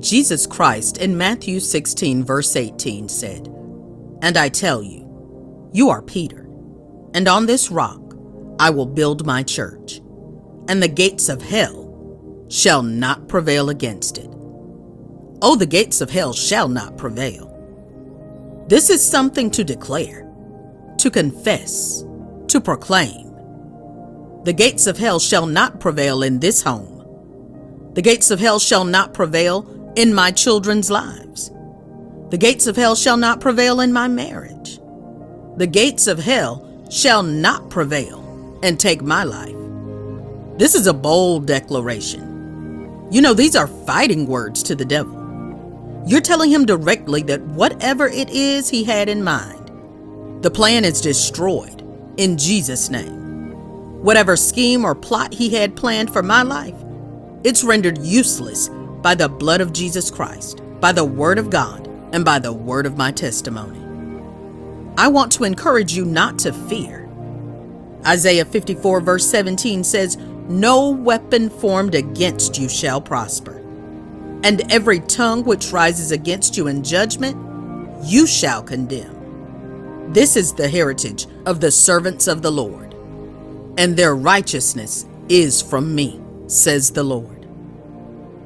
Jesus Christ in Matthew 16, verse 18 said, And I tell you, you are Peter, and on this rock I will build my church, and the gates of hell shall not prevail against it. Oh, the gates of hell shall not prevail. This is something to declare, to confess, to proclaim. The gates of hell shall not prevail in this home. The gates of hell shall not prevail in my children's lives. The gates of hell shall not prevail in my marriage. The gates of hell shall not prevail and take my life. This is a bold declaration. You know, these are fighting words to the devil. You're telling him directly that whatever it is he had in mind, the plan is destroyed in Jesus' name. Whatever scheme or plot he had planned for my life, it's rendered useless by the blood of Jesus Christ, by the word of God, and by the word of my testimony. I want to encourage you not to fear. Isaiah 54, verse 17 says, No weapon formed against you shall prosper, and every tongue which rises against you in judgment, you shall condemn. This is the heritage of the servants of the Lord, and their righteousness is from me, says the Lord.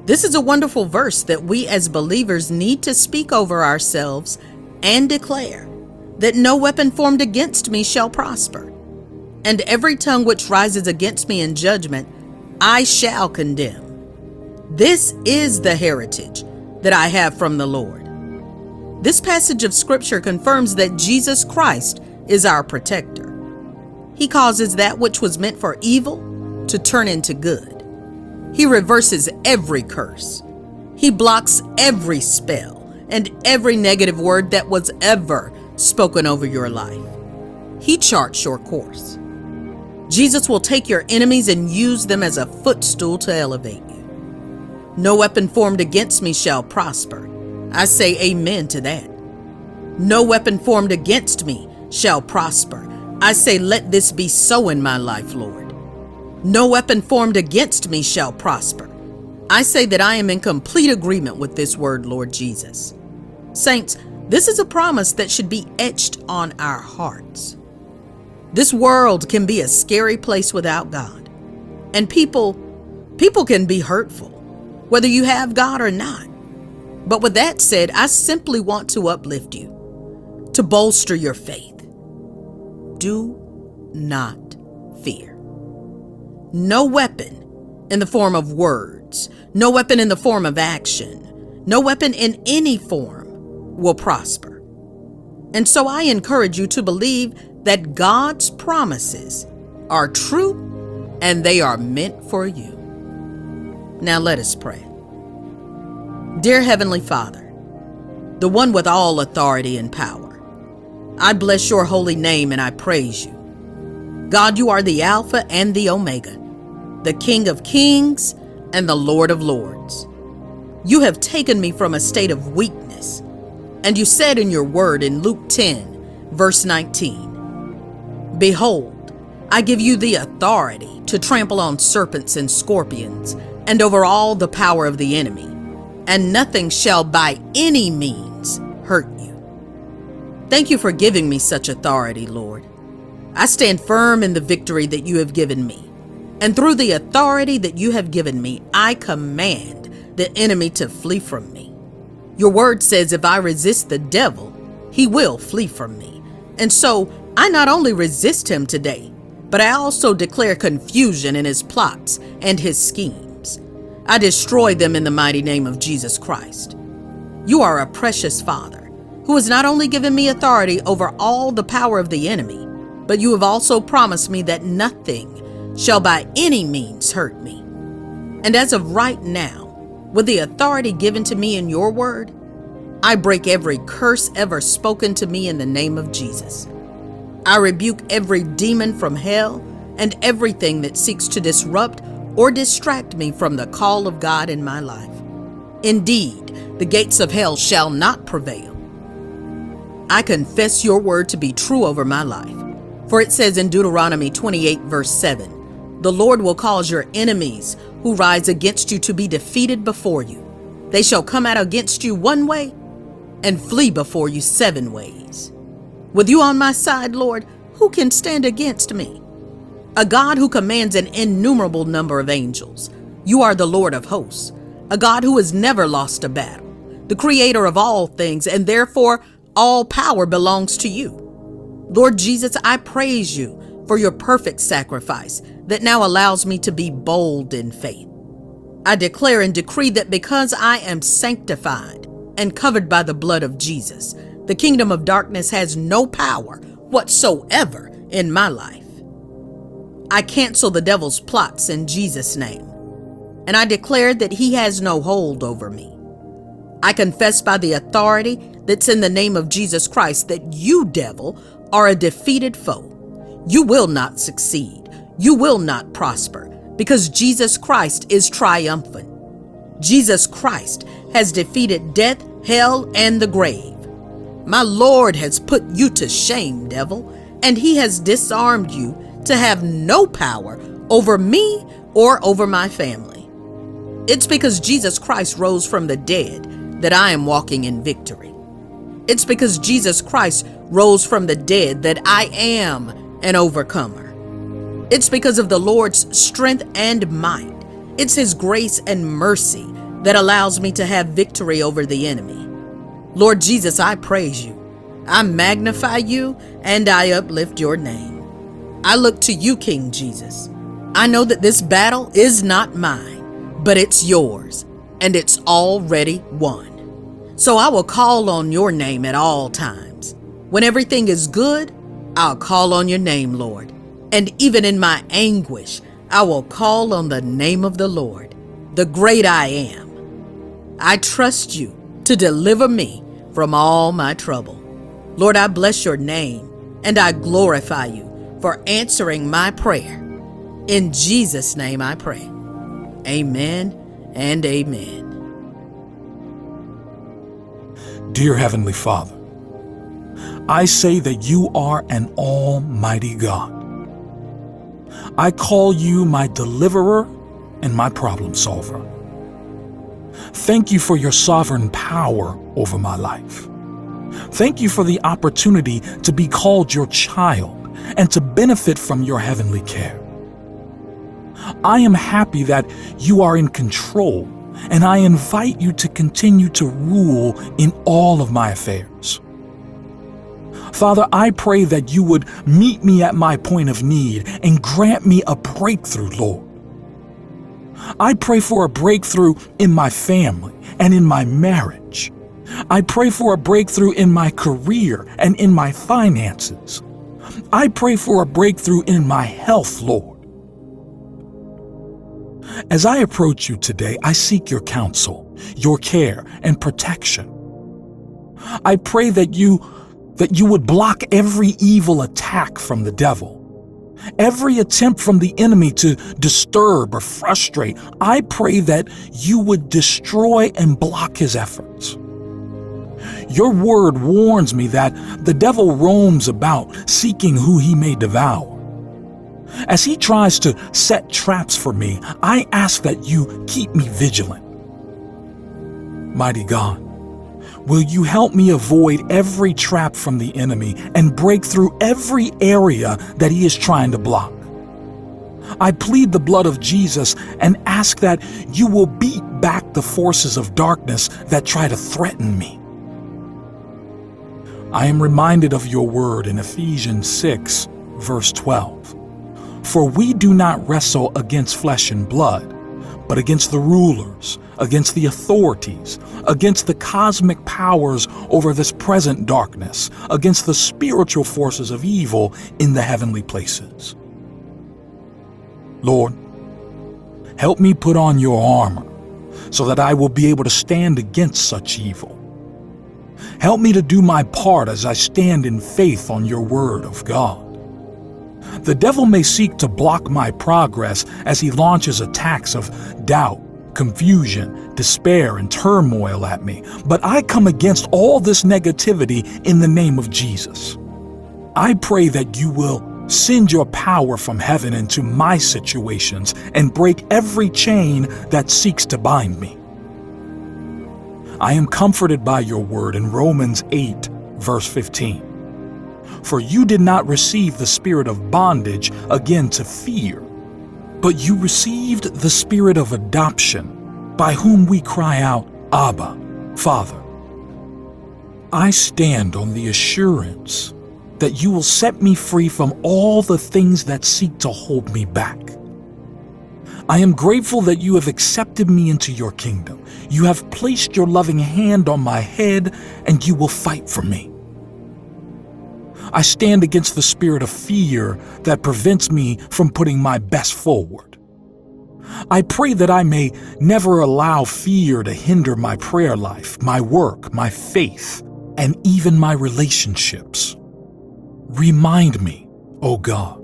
This is a wonderful verse that we as believers need to speak over ourselves and declare that no weapon formed against me shall prosper, and every tongue which rises against me in judgment I shall condemn. This is the heritage that I have from the Lord. This passage of Scripture confirms that Jesus Christ is our protector. He causes that which was meant for evil to turn into good. He reverses every curse. He blocks every spell and every negative word that was ever spoken over your life. He charts your course. Jesus will take your enemies and use them as a footstool to elevate you. No weapon formed against me shall prosper. I say amen to that. No weapon formed against me shall prosper. I say, let this be so in my life, Lord. No weapon formed against me shall prosper. I say that I am in complete agreement with this word, Lord Jesus. Saints, this is a promise that should be etched on our hearts. This world can be a scary place without God. And people people can be hurtful, whether you have God or not. But with that said, I simply want to uplift you, to bolster your faith. Do not. No weapon in the form of words, no weapon in the form of action, no weapon in any form will prosper. And so I encourage you to believe that God's promises are true and they are meant for you. Now let us pray. Dear Heavenly Father, the one with all authority and power, I bless your holy name and I praise you. God, you are the Alpha and the Omega, the King of kings and the Lord of lords. You have taken me from a state of weakness and you said in your word in Luke 10, verse 19, Behold, I give you the authority to trample on serpents and scorpions, and over all the power of the enemy, and nothing shall by any means hurt you. Thank you for giving me such authority, Lord. I stand firm in the victory that you have given me. And through the authority that you have given me, I command the enemy to flee from me. Your word says if I resist the devil, he will flee from me. And so I not only resist him today, but I also declare confusion in his plots and his schemes. I destroy them in the mighty name of Jesus Christ. You are a precious Father who has not only given me authority over all the power of the enemy, but you have also promised me that nothing shall by any means hurt me. And as of right now, with the authority given to me in your word, I break every curse ever spoken to me in the name of Jesus. I rebuke every demon from hell and everything that seeks to disrupt or distract me from the call of God in my life. Indeed, the gates of hell shall not prevail. I confess your word to be true over my life. For it says in Deuteronomy 28, verse 7, The Lord will cause your enemies who rise against you to be defeated before you. They shall come out against you one way and flee before you seven ways. With you on my side, Lord, who can stand against me? A God who commands an innumerable number of angels. You are the Lord of hosts, a God who has never lost a battle, the creator of all things, and therefore all power belongs to you. Lord Jesus, I praise you for your perfect sacrifice that now allows me to be bold in faith. I declare and decree that because I am sanctified and covered by the blood of Jesus, the kingdom of darkness has no power whatsoever in my life. I cancel the devil's plots in Jesus' name, and I declare that he has no hold over me. I confess by the authority that's in the name of Jesus Christ that you, devil, are a defeated foe. You will not succeed. You will not prosper because Jesus Christ is triumphant. Jesus Christ has defeated death, hell, and the grave. My Lord has put you to shame, devil, and he has disarmed you to have no power over me or over my family. It's because Jesus Christ rose from the dead that I am walking in victory. It's because Jesus Christ rose from the dead that I am an overcomer. It's because of the Lord's strength and might. It's His grace and mercy that allows me to have victory over the enemy. Lord Jesus, I praise you. I magnify you and I uplift your name. I look to you, King Jesus. I know that this battle is not mine, but it's yours, and it's already won. So I will call on your name at all times. When everything is good, I'll call on your name, Lord. And even in my anguish, I will call on the name of the Lord, the great I am. I trust you to deliver me from all my trouble. Lord, I bless your name and I glorify you for answering my prayer. In Jesus' name I pray. Amen and amen. Dear Heavenly Father, I say that you are an almighty God. I call you my deliverer and my problem solver. Thank you for your sovereign power over my life. Thank you for the opportunity to be called your child and to benefit from your heavenly care. I am happy that you are in control, and I invite you to continue to rule in all of my affairs. Father, I pray that you would meet me at my point of need and grant me a breakthrough, Lord. I pray for a breakthrough in my family and in my marriage. I pray for a breakthrough in my career and in my finances. I pray for a breakthrough in my health, Lord. As I approach you today, I seek your counsel, your care, and protection. I pray that you that you would block every evil attack from the devil every attempt from the enemy to disturb or frustrate, I pray that you would destroy and block his efforts. Your word warns me that the devil roams about seeking who he may devour. As he tries to set traps for me, I ask that you keep me vigilant. Mighty God, Will you help me avoid every trap from the enemy and break through every area that he is trying to block? I plead the blood of Jesus and ask that you will beat back the forces of darkness that try to threaten me. I am reminded of your word in Ephesians 6, verse 12. For we do not wrestle against flesh and blood, but against the rulers against the authorities, against the cosmic powers over this present darkness, against the spiritual forces of evil in the heavenly places. Lord, help me put on your armor so that I will be able to stand against such evil. Help me to do my part as I stand in faith on your word of God. The devil may seek to block my progress as he launches attacks of doubt, confusion, despair, and turmoil at me, but I come against all this negativity in the name of Jesus. I pray that you will send your power from heaven into my situations and break every chain that seeks to bind me. I am comforted by your word in Romans 8, verse 15. For you did not receive the spirit of bondage again to fear, but you received the spirit of adoption, by whom we cry out, Abba, Father. I stand on the assurance that you will set me free from all the things that seek to hold me back. I am grateful that you have accepted me into your kingdom. You have placed your loving hand on my head, and you will fight for me. I stand against the spirit of fear that prevents me from putting my best forward. I pray that I may never allow fear to hinder my prayer life, my work, my faith, and even my relationships. Remind me, O oh God,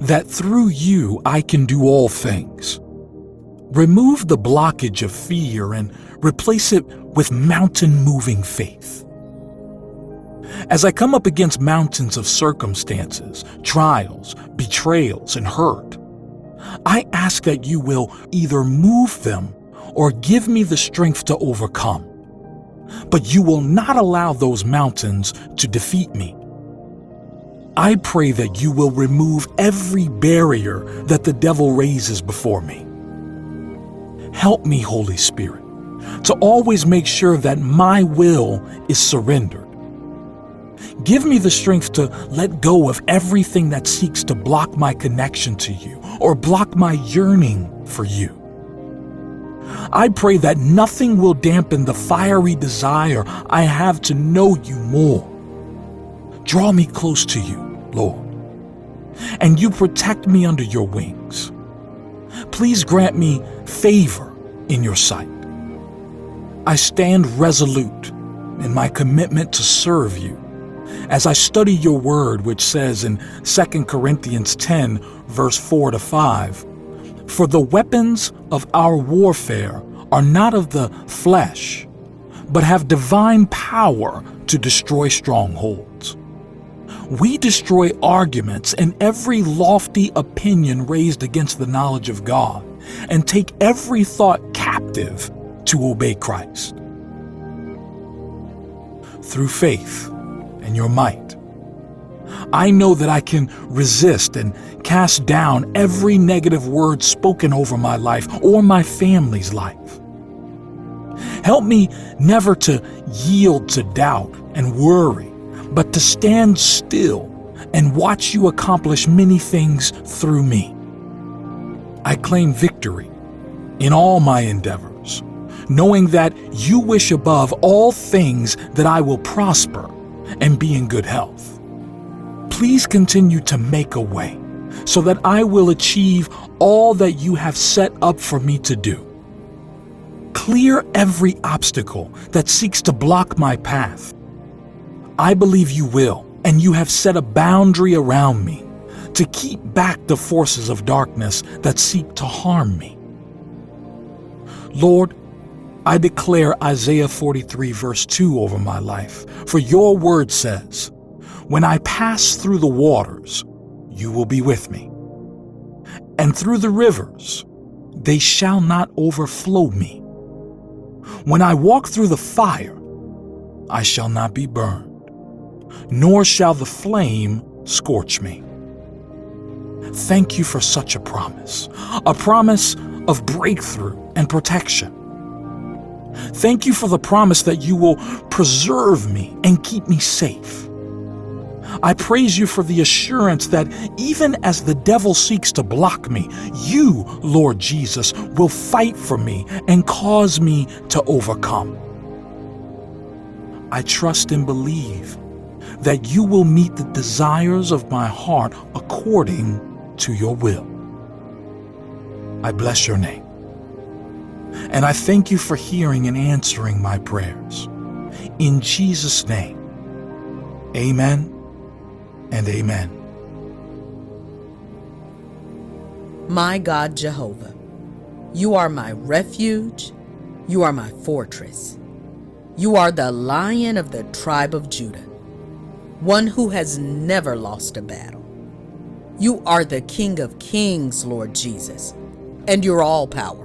that through you I can do all things. Remove the blockage of fear and replace it with mountain moving faith. As I come up against mountains of circumstances, trials, betrayals, and hurt, I ask that you will either move them or give me the strength to overcome. But you will not allow those mountains to defeat me. I pray that you will remove every barrier that the devil raises before me. Help me, Holy Spirit, to always make sure that my will is surrendered Give me the strength to let go of everything that seeks to block my connection to you or block my yearning for you. I pray that nothing will dampen the fiery desire I have to know you more. Draw me close to you, Lord, and you protect me under your wings. Please grant me favor in your sight. I stand resolute in my commitment to serve you as I study your word, which says in 2 Corinthians 10, verse 4 to 5, For the weapons of our warfare are not of the flesh, but have divine power to destroy strongholds. We destroy arguments and every lofty opinion raised against the knowledge of God, and take every thought captive to obey Christ. Through faith, and your might. I know that I can resist and cast down every negative word spoken over my life or my family's life. Help me never to yield to doubt and worry, but to stand still and watch you accomplish many things through me. I claim victory in all my endeavors, knowing that you wish above all things that I will prosper and be in good health. Please continue to make a way so that I will achieve all that you have set up for me to do. Clear every obstacle that seeks to block my path. I believe you will, and you have set a boundary around me to keep back the forces of darkness that seek to harm me. Lord, I declare Isaiah 43, verse 2 over my life. For your word says, When I pass through the waters, you will be with me. And through the rivers, they shall not overflow me. When I walk through the fire, I shall not be burned, nor shall the flame scorch me. Thank you for such a promise, a promise of breakthrough and protection. Thank you for the promise that you will preserve me and keep me safe. I praise you for the assurance that even as the devil seeks to block me, you, Lord Jesus, will fight for me and cause me to overcome. I trust and believe that you will meet the desires of my heart according to your will. I bless your name. And I thank you for hearing and answering my prayers. In Jesus' name, amen and amen. My God Jehovah, you are my refuge, you are my fortress. You are the lion of the tribe of Judah, one who has never lost a battle. You are the King of kings, Lord Jesus, and you're all powerful.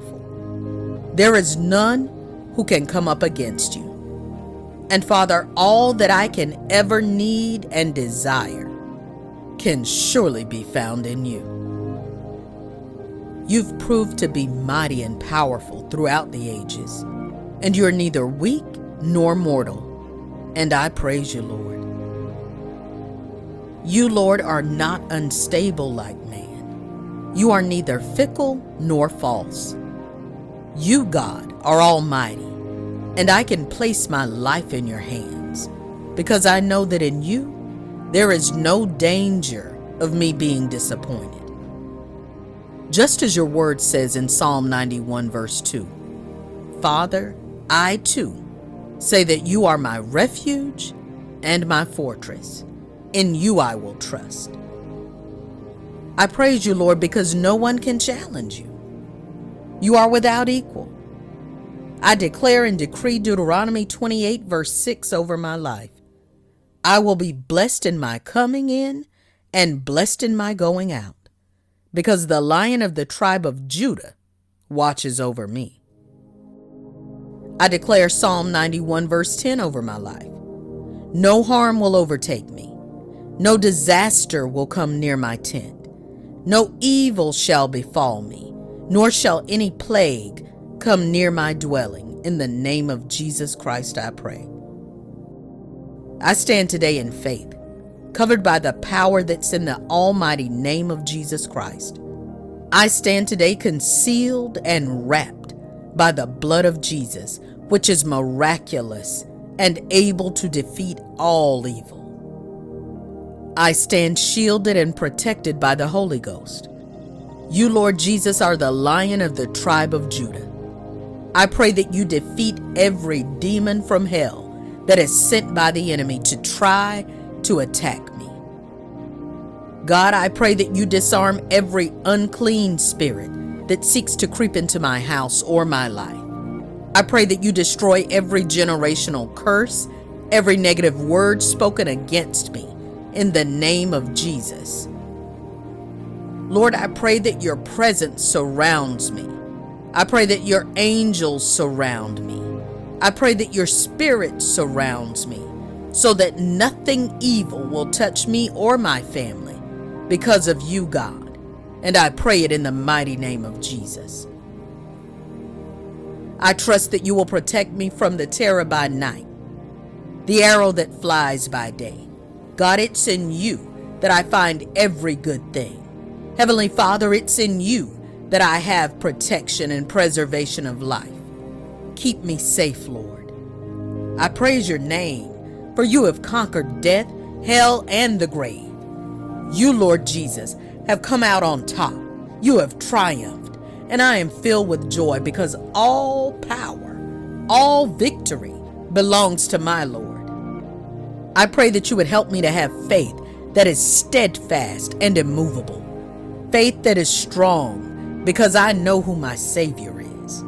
There is none who can come up against you. And Father, all that I can ever need and desire can surely be found in you. You've proved to be mighty and powerful throughout the ages, and you're neither weak nor mortal. And I praise you, Lord. You, Lord, are not unstable like man. You are neither fickle nor false. You, God, are almighty, and I can place my life in your hands because I know that in you there is no danger of me being disappointed. Just as your word says in Psalm 91, verse 2 Father, I too say that you are my refuge and my fortress. In you I will trust. I praise you, Lord, because no one can challenge you. You are without equal. I declare and decree Deuteronomy 28, verse 6 over my life. I will be blessed in my coming in and blessed in my going out, because the lion of the tribe of Judah watches over me. I declare Psalm 91, verse 10 over my life. No harm will overtake me, no disaster will come near my tent, no evil shall befall me, nor shall any plague come near my dwelling. In the name of Jesus Christ, I pray. I stand today in faith, covered by the power that's in the almighty name of Jesus Christ. I stand today concealed and wrapped by the blood of Jesus, which is miraculous and able to defeat all evil. I stand shielded and protected by the Holy Ghost. You, Lord Jesus, are the lion of the tribe of Judah. I pray that you defeat every demon from hell that is sent by the enemy to try to attack me. God, I pray that you disarm every unclean spirit that seeks to creep into my house or my life. I pray that you destroy every generational curse, every negative word spoken against me, in the name of Jesus. Lord, I pray that your presence surrounds me. I pray that your angels surround me. I pray that your spirit surrounds me so that nothing evil will touch me or my family because of you, God. And I pray it in the mighty name of Jesus. I trust that you will protect me from the terror by night, the arrow that flies by day. God, it's in you that I find every good thing. Heavenly Father, it's in you that I have protection and preservation of life. Keep me safe, Lord. I praise your name, for you have conquered death, hell, and the grave. You, Lord Jesus, have come out on top. You have triumphed, and I am filled with joy because all power, all victory belongs to my Lord. I pray that you would help me to have faith that is steadfast and immovable faith that is strong because I know who my Savior is.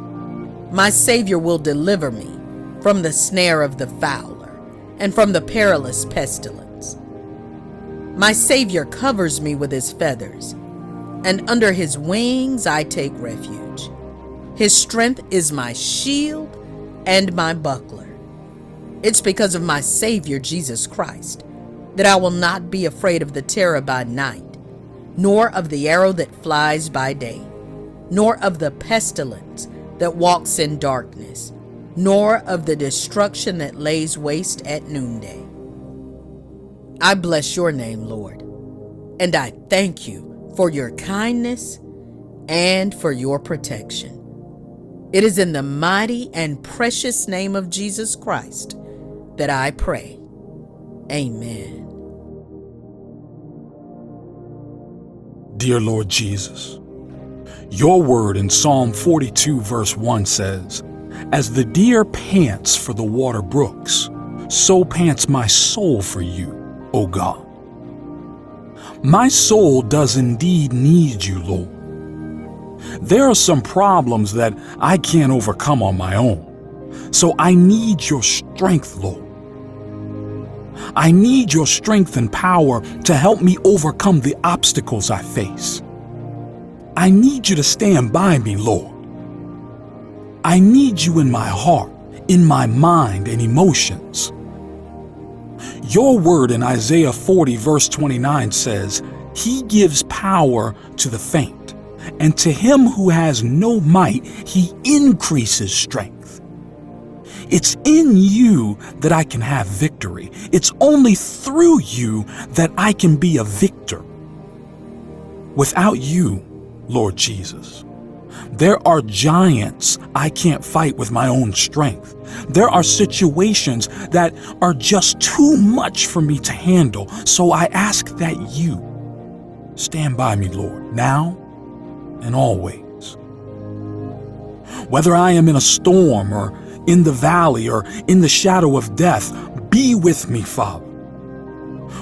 My Savior will deliver me from the snare of the fowler and from the perilous pestilence. My Savior covers me with his feathers, and under his wings I take refuge. His strength is my shield and my buckler. It's because of my Savior Jesus Christ that I will not be afraid of the terror by night nor of the arrow that flies by day, nor of the pestilence that walks in darkness, nor of the destruction that lays waste at noonday. I bless your name, Lord, and I thank you for your kindness and for your protection. It is in the mighty and precious name of Jesus Christ that I pray. Amen. Dear Lord Jesus, your word in Psalm 42, verse 1 says, As the deer pants for the water brooks, so pants my soul for you, O God. My soul does indeed need you, Lord. There are some problems that I can't overcome on my own, so I need your strength, Lord. I need your strength and power to help me overcome the obstacles I face. I need you to stand by me, Lord. I need you in my heart in my mind and emotions. Your word in Isaiah 40, verse 29 says, He gives power to the faint, and to him who has no might, He increases strength. It's in you that I can have victory. It's only through you that I can be a victor. Without you, Lord Jesus, there are giants I can't fight with my own strength. There are situations that are just too much for me to handle. So I ask that you stand by me, Lord, now and always. Whether I am in a storm or in the valley or in the shadow of death, be with me, Father.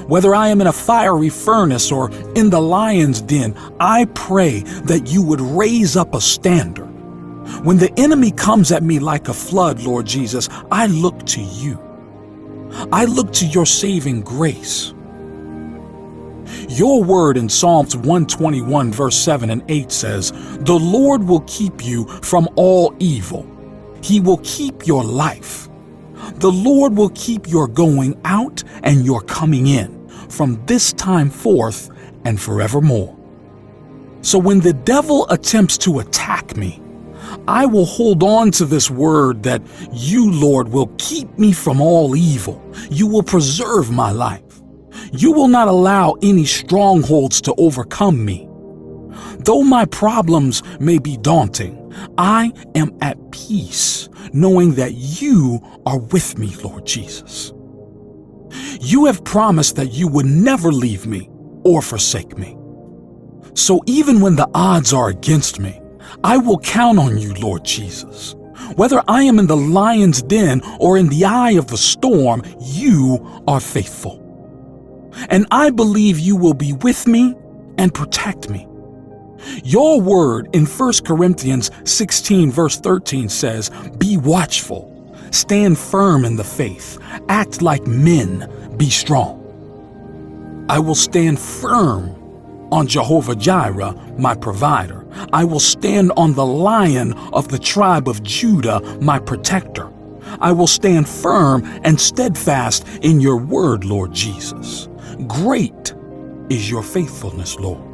Whether I am in a fiery furnace or in the lion's den, I pray that you would raise up a standard. When the enemy comes at me like a flood, Lord Jesus, I look to you. I look to your saving grace. Your word in Psalms 121, verse 7 and 8 says, The Lord will keep you from all evil. He will keep your life. The Lord will keep your going out and your coming in from this time forth and forevermore. So when the devil attempts to attack me, I will hold on to this word that you, Lord, will keep me from all evil. You will preserve my life. You will not allow any strongholds to overcome me. Though my problems may be daunting, I am at peace knowing that you are with me, Lord Jesus. You have promised that you would never leave me or forsake me. So even when the odds are against me, I will count on you, Lord Jesus. Whether I am in the lion's den or in the eye of the storm, you are faithful. And I believe you will be with me and protect me. Your word in 1 Corinthians 16, verse 13 says, Be watchful, stand firm in the faith, act like men, be strong. I will stand firm on Jehovah Jireh, my provider. I will stand on the lion of the tribe of Judah, my protector. I will stand firm and steadfast in your word, Lord Jesus. Great is your faithfulness, Lord.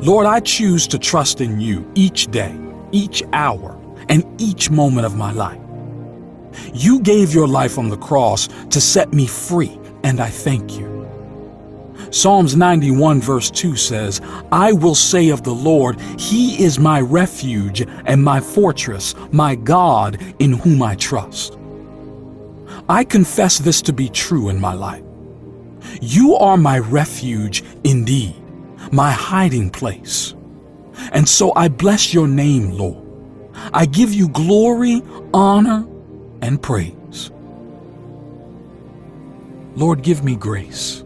Lord, I choose to trust in you each day, each hour, and each moment of my life. You gave your life on the cross to set me free, and I thank you. Psalms 91, verse 2 says, I will say of the Lord, He is my refuge and my fortress, my God in whom I trust. I confess this to be true in my life. You are my refuge indeed, my hiding place. And so I bless your name, Lord. I give you glory, honor, and praise. Lord, give me grace.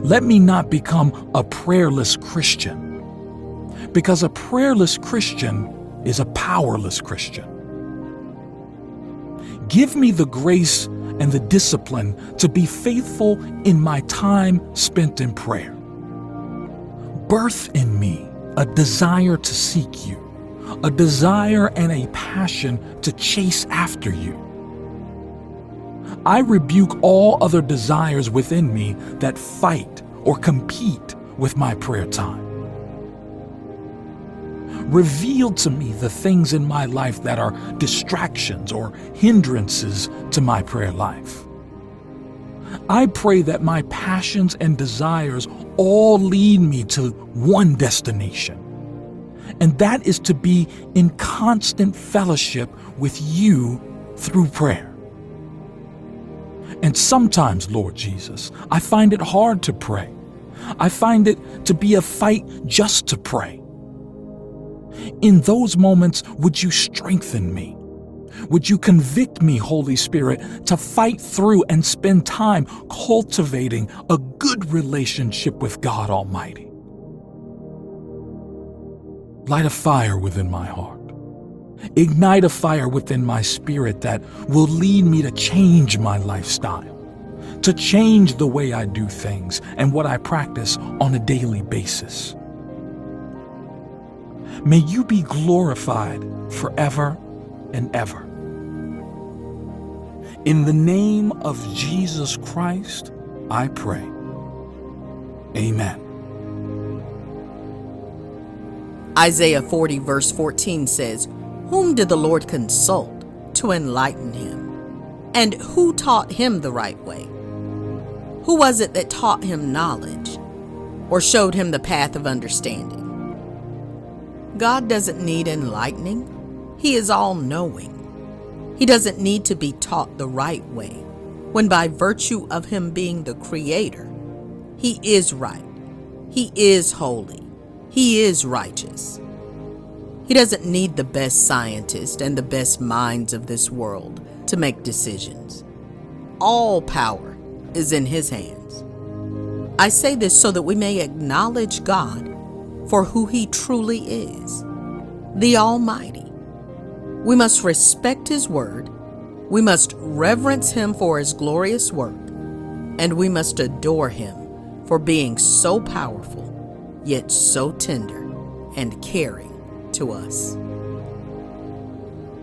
Let me not become a prayerless Christian, because a prayerless Christian is a powerless Christian. Give me the grace and the discipline to be faithful in my time spent in prayer. Birth in me a desire to seek you a desire and a passion to chase after you. I rebuke all other desires within me that fight or compete with my prayer time. Reveal to me the things in my life that are distractions or hindrances to my prayer life. I pray that my passions and desires all lead me to one destination and that is to be in constant fellowship with you through prayer. And sometimes, Lord Jesus, I find it hard to pray. I find it to be a fight just to pray. In those moments, would you strengthen me? Would you convict me, Holy Spirit, to fight through and spend time cultivating a good relationship with God Almighty? Light a fire within my heart. Ignite a fire within my spirit that will lead me to change my lifestyle, to change the way I do things and what I practice on a daily basis. May you be glorified forever and ever. In the name of Jesus Christ, I pray. Amen. Isaiah 40, verse 14 says, Whom did the Lord consult to enlighten him? And who taught him the right way? Who was it that taught him knowledge or showed him the path of understanding? God doesn't need enlightening, He is all knowing. He doesn't need to be taught the right way, when by virtue of Him being the Creator, He is right, He is holy, He is righteous. He doesn't need the best scientists and the best minds of this world to make decisions. All power is in His hands. I say this so that we may acknowledge God for who He truly is the Almighty. We must respect His Word, we must reverence Him for His glorious work, and we must adore Him for being so powerful, yet so tender and caring to us.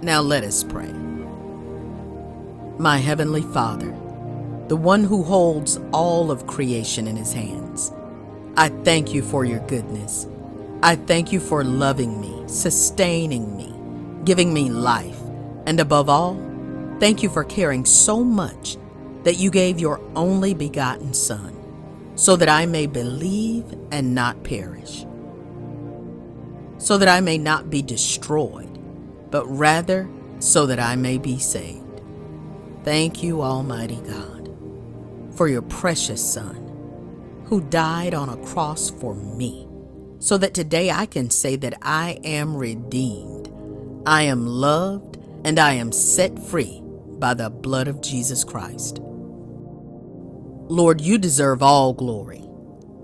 Now let us pray. My Heavenly Father, the one who holds all of creation in his hands, I thank you for your goodness. I thank you for loving me, sustaining me, giving me life, and above all, thank you for caring so much that you gave your only begotten Son, so that I may believe and not perish, so that I may not be destroyed, but rather so that I may be saved. Thank you, Almighty God, for your precious Son, who died on a cross for me, so that today I can say that I am redeemed, I am loved, and I am set free by the blood of Jesus Christ. Lord, you deserve all glory,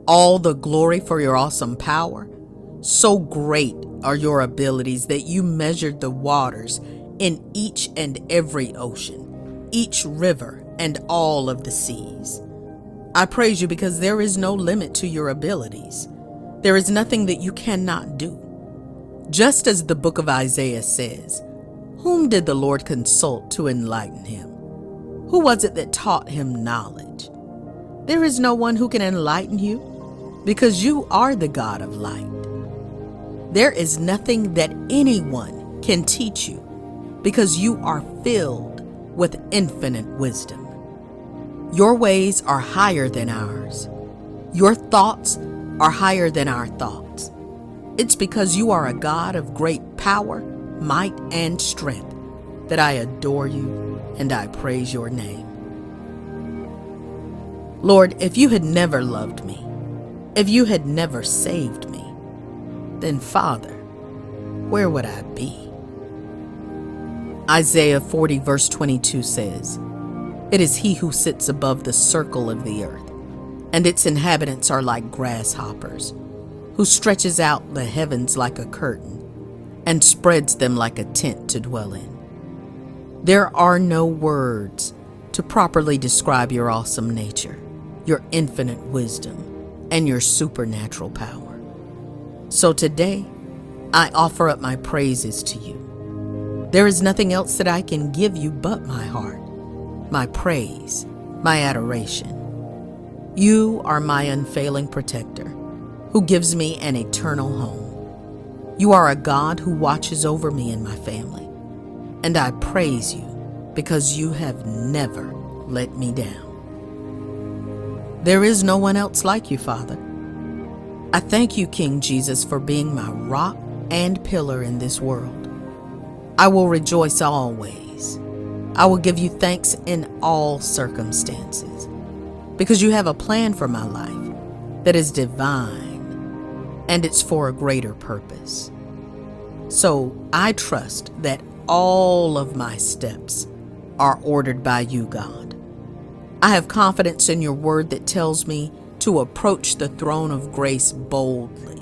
all the glory for your awesome power. So great are your abilities that you measured the waters in each and every ocean, each river, and all of the seas. I praise you because there is no limit to your abilities. There is nothing that you cannot do. Just as the book of Isaiah says, Whom did the Lord consult to enlighten him? Who was it that taught him knowledge? There is no one who can enlighten you because you are the God of light. There is nothing that anyone can teach you because you are filled with infinite wisdom. Your ways are higher than ours. Your thoughts are higher than our thoughts. It's because you are a God of great power, might, and strength that I adore you and I praise your name. Lord, if you had never loved me, if you had never saved me, then Father, where would I be? Isaiah 40, verse 22 says, It is he who sits above the circle of the earth, and its inhabitants are like grasshoppers, who stretches out the heavens like a curtain and spreads them like a tent to dwell in. There are no words to properly describe your awesome nature, your infinite wisdom, and your supernatural power. So today, I offer up my praises to you. There is nothing else that I can give you but my heart, my praise, my adoration. You are my unfailing protector, who gives me an eternal home. You are a God who watches over me and my family, and I praise you because you have never let me down. There is no one else like you, Father. I thank you, King Jesus, for being my rock and pillar in this world. I will rejoice always. I will give you thanks in all circumstances because you have a plan for my life that is divine and it's for a greater purpose. So I trust that all of my steps are ordered by you, God. I have confidence in your word that tells me to approach the throne of grace boldly.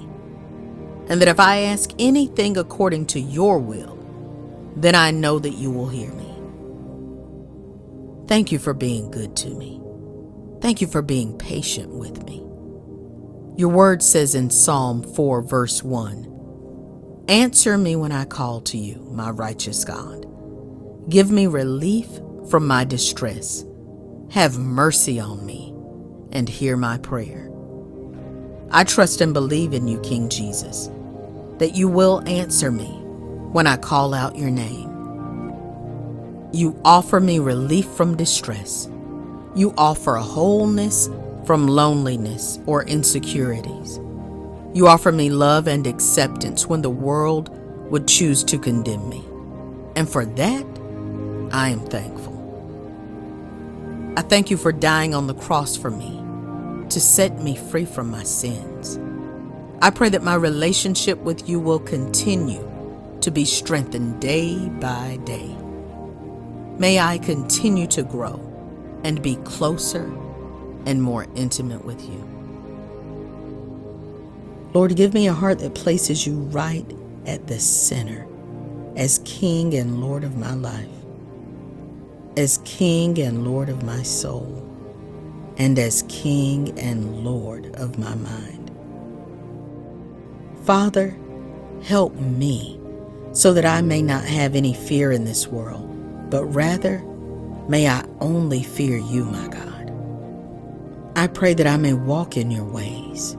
And that if I ask anything according to your will, then I know that you will hear me. Thank you for being good to me. Thank you for being patient with me. Your word says in Psalm 4, verse 1 Answer me when I call to you, my righteous God. Give me relief from my distress. Have mercy on me and hear my prayer. I trust and believe in you, King Jesus, that you will answer me when I call out your name. You offer me relief from distress. You offer wholeness from loneliness or insecurities. You offer me love and acceptance when the world would choose to condemn me. And for that, I am thankful. I thank you for dying on the cross for me to set me free from my sins. I pray that my relationship with you will continue to be strengthened day by day. May I continue to grow and be closer and more intimate with you. Lord, give me a heart that places you right at the center as King and Lord of my life, as King and Lord of my soul, and as King and Lord of my mind. Father, help me so that I may not have any fear in this world, but rather may I only fear you, my God. I pray that I may walk in your ways.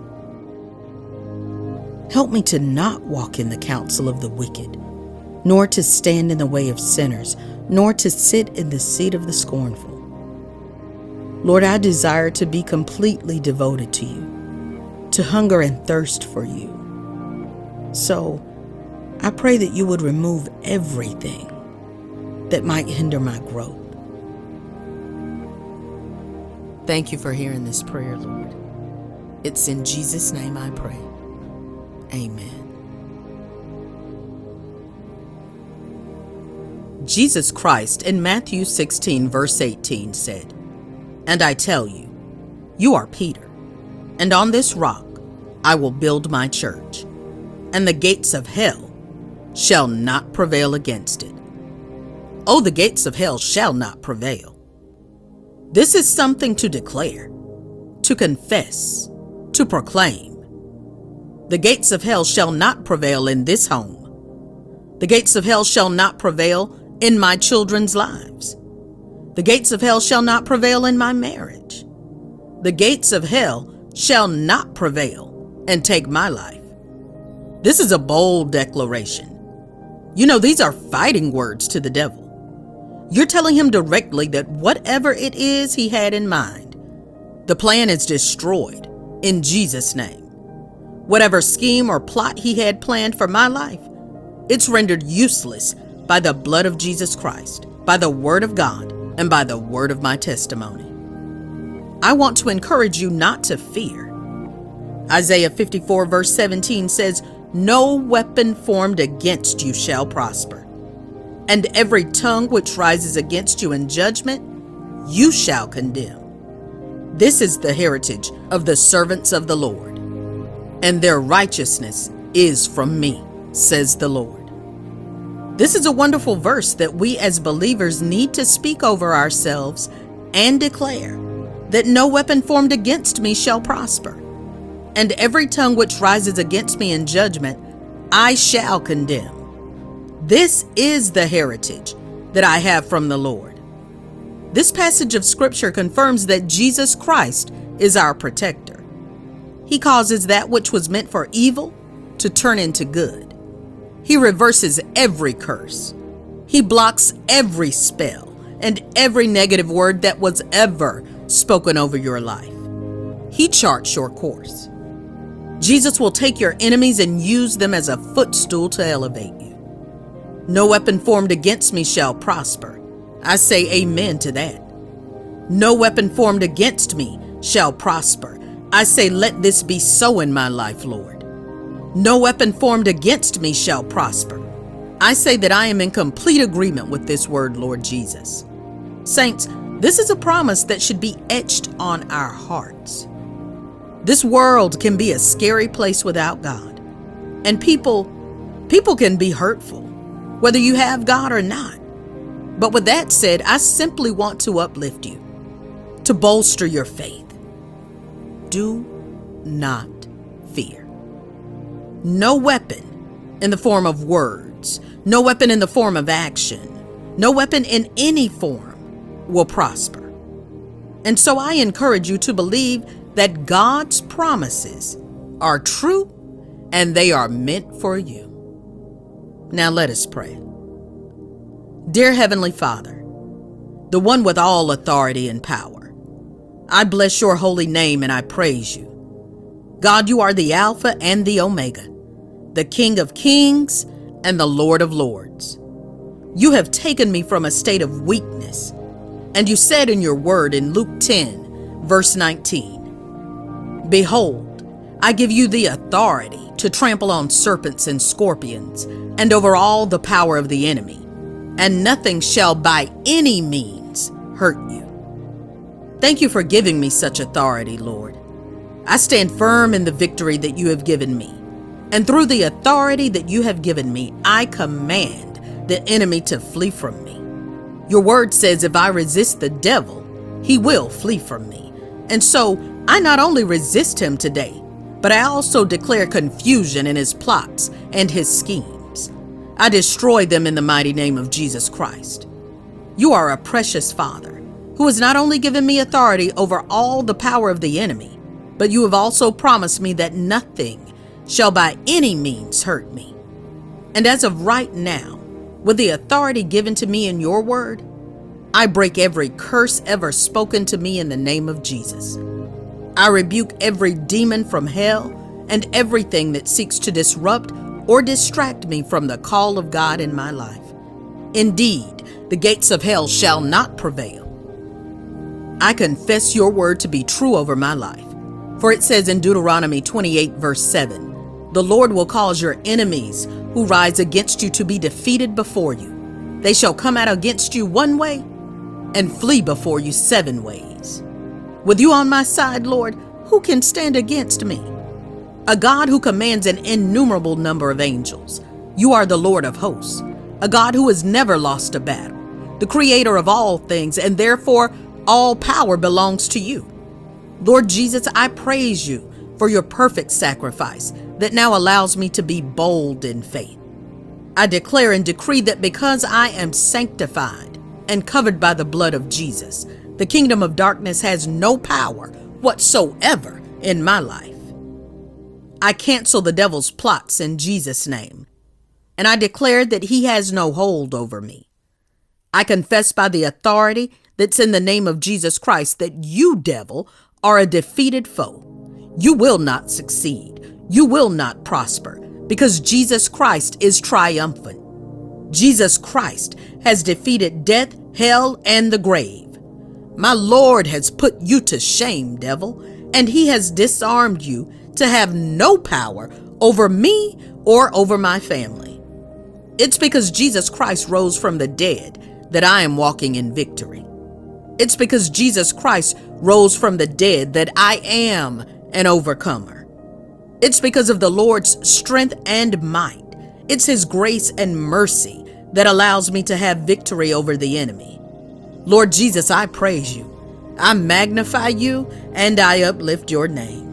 Help me to not walk in the counsel of the wicked, nor to stand in the way of sinners, nor to sit in the seat of the scornful. Lord, I desire to be completely devoted to you, to hunger and thirst for you. So, I pray that you would remove everything that might hinder my growth. Thank you for hearing this prayer, Lord. It's in Jesus' name I pray. Amen. Jesus Christ in Matthew 16, verse 18 said, And I tell you, you are Peter, and on this rock I will build my church, and the gates of hell shall not prevail against it. Oh, the gates of hell shall not prevail. This is something to declare, to confess, to proclaim. The gates of hell shall not prevail in this home. The gates of hell shall not prevail in my children's lives. The gates of hell shall not prevail in my marriage. The gates of hell shall not prevail and take my life. This is a bold declaration. You know, these are fighting words to the devil. You're telling him directly that whatever it is he had in mind, the plan is destroyed in Jesus' name. Whatever scheme or plot he had planned for my life, it's rendered useless by the blood of Jesus Christ, by the word of God, and by the word of my testimony. I want to encourage you not to fear. Isaiah 54, verse 17 says, No weapon formed against you shall prosper and every tongue which rises against you in judgment, you shall condemn. This is the heritage of the servants of the Lord, and their righteousness is from me, says the Lord. This is a wonderful verse that we as believers need to speak over ourselves and declare that no weapon formed against me shall prosper, and every tongue which rises against me in judgment, I shall condemn. This is the heritage that I have from the Lord. This passage of Scripture confirms that Jesus Christ is our protector. He causes that which was meant for evil to turn into good. He reverses every curse. He blocks every spell and every negative word that was ever spoken over your life. He charts your course. Jesus will take your enemies and use them as a footstool to elevate. No weapon formed against me shall prosper. I say amen to that. No weapon formed against me shall prosper. I say, let this be so in my life, Lord. No weapon formed against me shall prosper. I say that I am in complete agreement with this word, Lord Jesus. Saints, this is a promise that should be etched on our hearts. This world can be a scary place without God. And people, people can be hurtful whether you have God or not. But with that said, I simply want to uplift you, to bolster your faith. Do not fear. No weapon in the form of words, no weapon in the form of action, no weapon in any form will prosper. And so I encourage you to believe that God's promises are true and they are meant for you. Now let us pray. Dear Heavenly Father, the one with all authority and power, I bless your holy name and I praise you. God, you are the Alpha and the Omega, the King of kings and the Lord of lords. You have taken me from a state of weakness, and you said in your word in Luke 10, verse 19, Behold, I give you the authority to trample on serpents and scorpions, and over all the power of the enemy, and nothing shall by any means hurt you. Thank you for giving me such authority, Lord. I stand firm in the victory that you have given me, and through the authority that you have given me, I command the enemy to flee from me. Your word says if I resist the devil, he will flee from me. And so I not only resist him today, but I also declare confusion in his plots and his schemes. I destroy them in the mighty name of Jesus Christ. You are a precious Father who has not only given me authority over all the power of the enemy, but you have also promised me that nothing shall by any means hurt me. And as of right now, with the authority given to me in your word, I break every curse ever spoken to me in the name of Jesus. I rebuke every demon from hell and everything that seeks to disrupt or distract me from the call of God in my life. Indeed, the gates of hell shall not prevail. I confess your word to be true over my life. For it says in Deuteronomy 28, verse 7 The Lord will cause your enemies who rise against you to be defeated before you. They shall come out against you one way and flee before you seven ways. With you on my side, Lord, who can stand against me? A God who commands an innumerable number of angels. You are the Lord of hosts, a God who has never lost a battle, the creator of all things, and therefore all power belongs to you. Lord Jesus, I praise you for your perfect sacrifice that now allows me to be bold in faith. I declare and decree that because I am sanctified and covered by the blood of Jesus, the kingdom of darkness has no power whatsoever in my life. I cancel the devil's plots in Jesus' name, and I declare that he has no hold over me. I confess by the authority that's in the name of Jesus Christ that you, devil, are a defeated foe. You will not succeed. You will not prosper because Jesus Christ is triumphant. Jesus Christ has defeated death, hell, and the grave. My Lord has put you to shame, devil, and he has disarmed you to have no power over me or over my family. It's because Jesus Christ rose from the dead that I am walking in victory. It's because Jesus Christ rose from the dead that I am an overcomer. It's because of the Lord's strength and might. It's His grace and mercy that allows me to have victory over the enemy. Lord Jesus, I praise you. I magnify you and I uplift your name.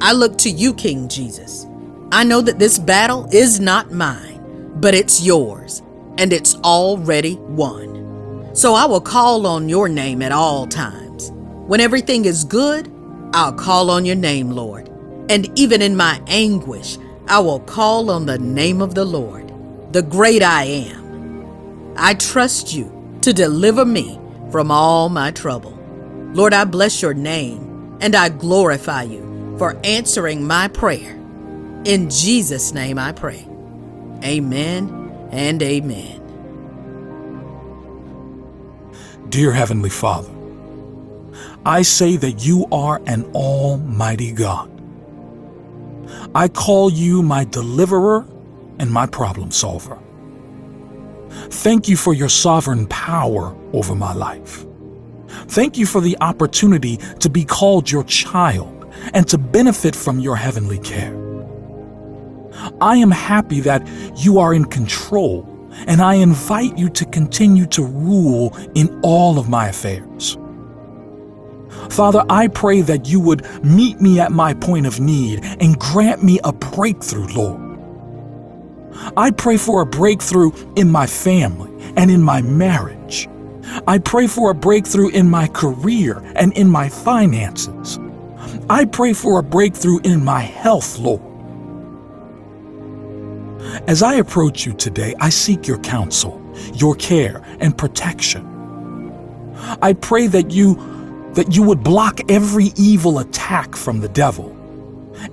I look to you, King Jesus. I know that this battle is not mine, but it's yours, and it's already won. So I will call on your name at all times. When everything is good, I'll call on your name, Lord. And even in my anguish, I will call on the name of the Lord, the great I am. I trust you to deliver me from all my trouble. Lord, I bless your name and I glorify you for answering my prayer. In Jesus' name I pray. Amen and amen. Dear Heavenly Father, I say that you are an almighty God. I call you my deliverer and my problem solver. Thank you for your sovereign power over my life. Thank you for the opportunity to be called your child and to benefit from your heavenly care. I am happy that you are in control, and I invite you to continue to rule in all of my affairs. Father, I pray that you would meet me at my point of need and grant me a breakthrough, Lord. I pray for a breakthrough in my family and in my marriage. I pray for a breakthrough in my career and in my finances. I pray for a breakthrough in my health, Lord. As I approach you today, I seek your counsel, your care, and protection. I pray that you that you would block every evil attack from the devil.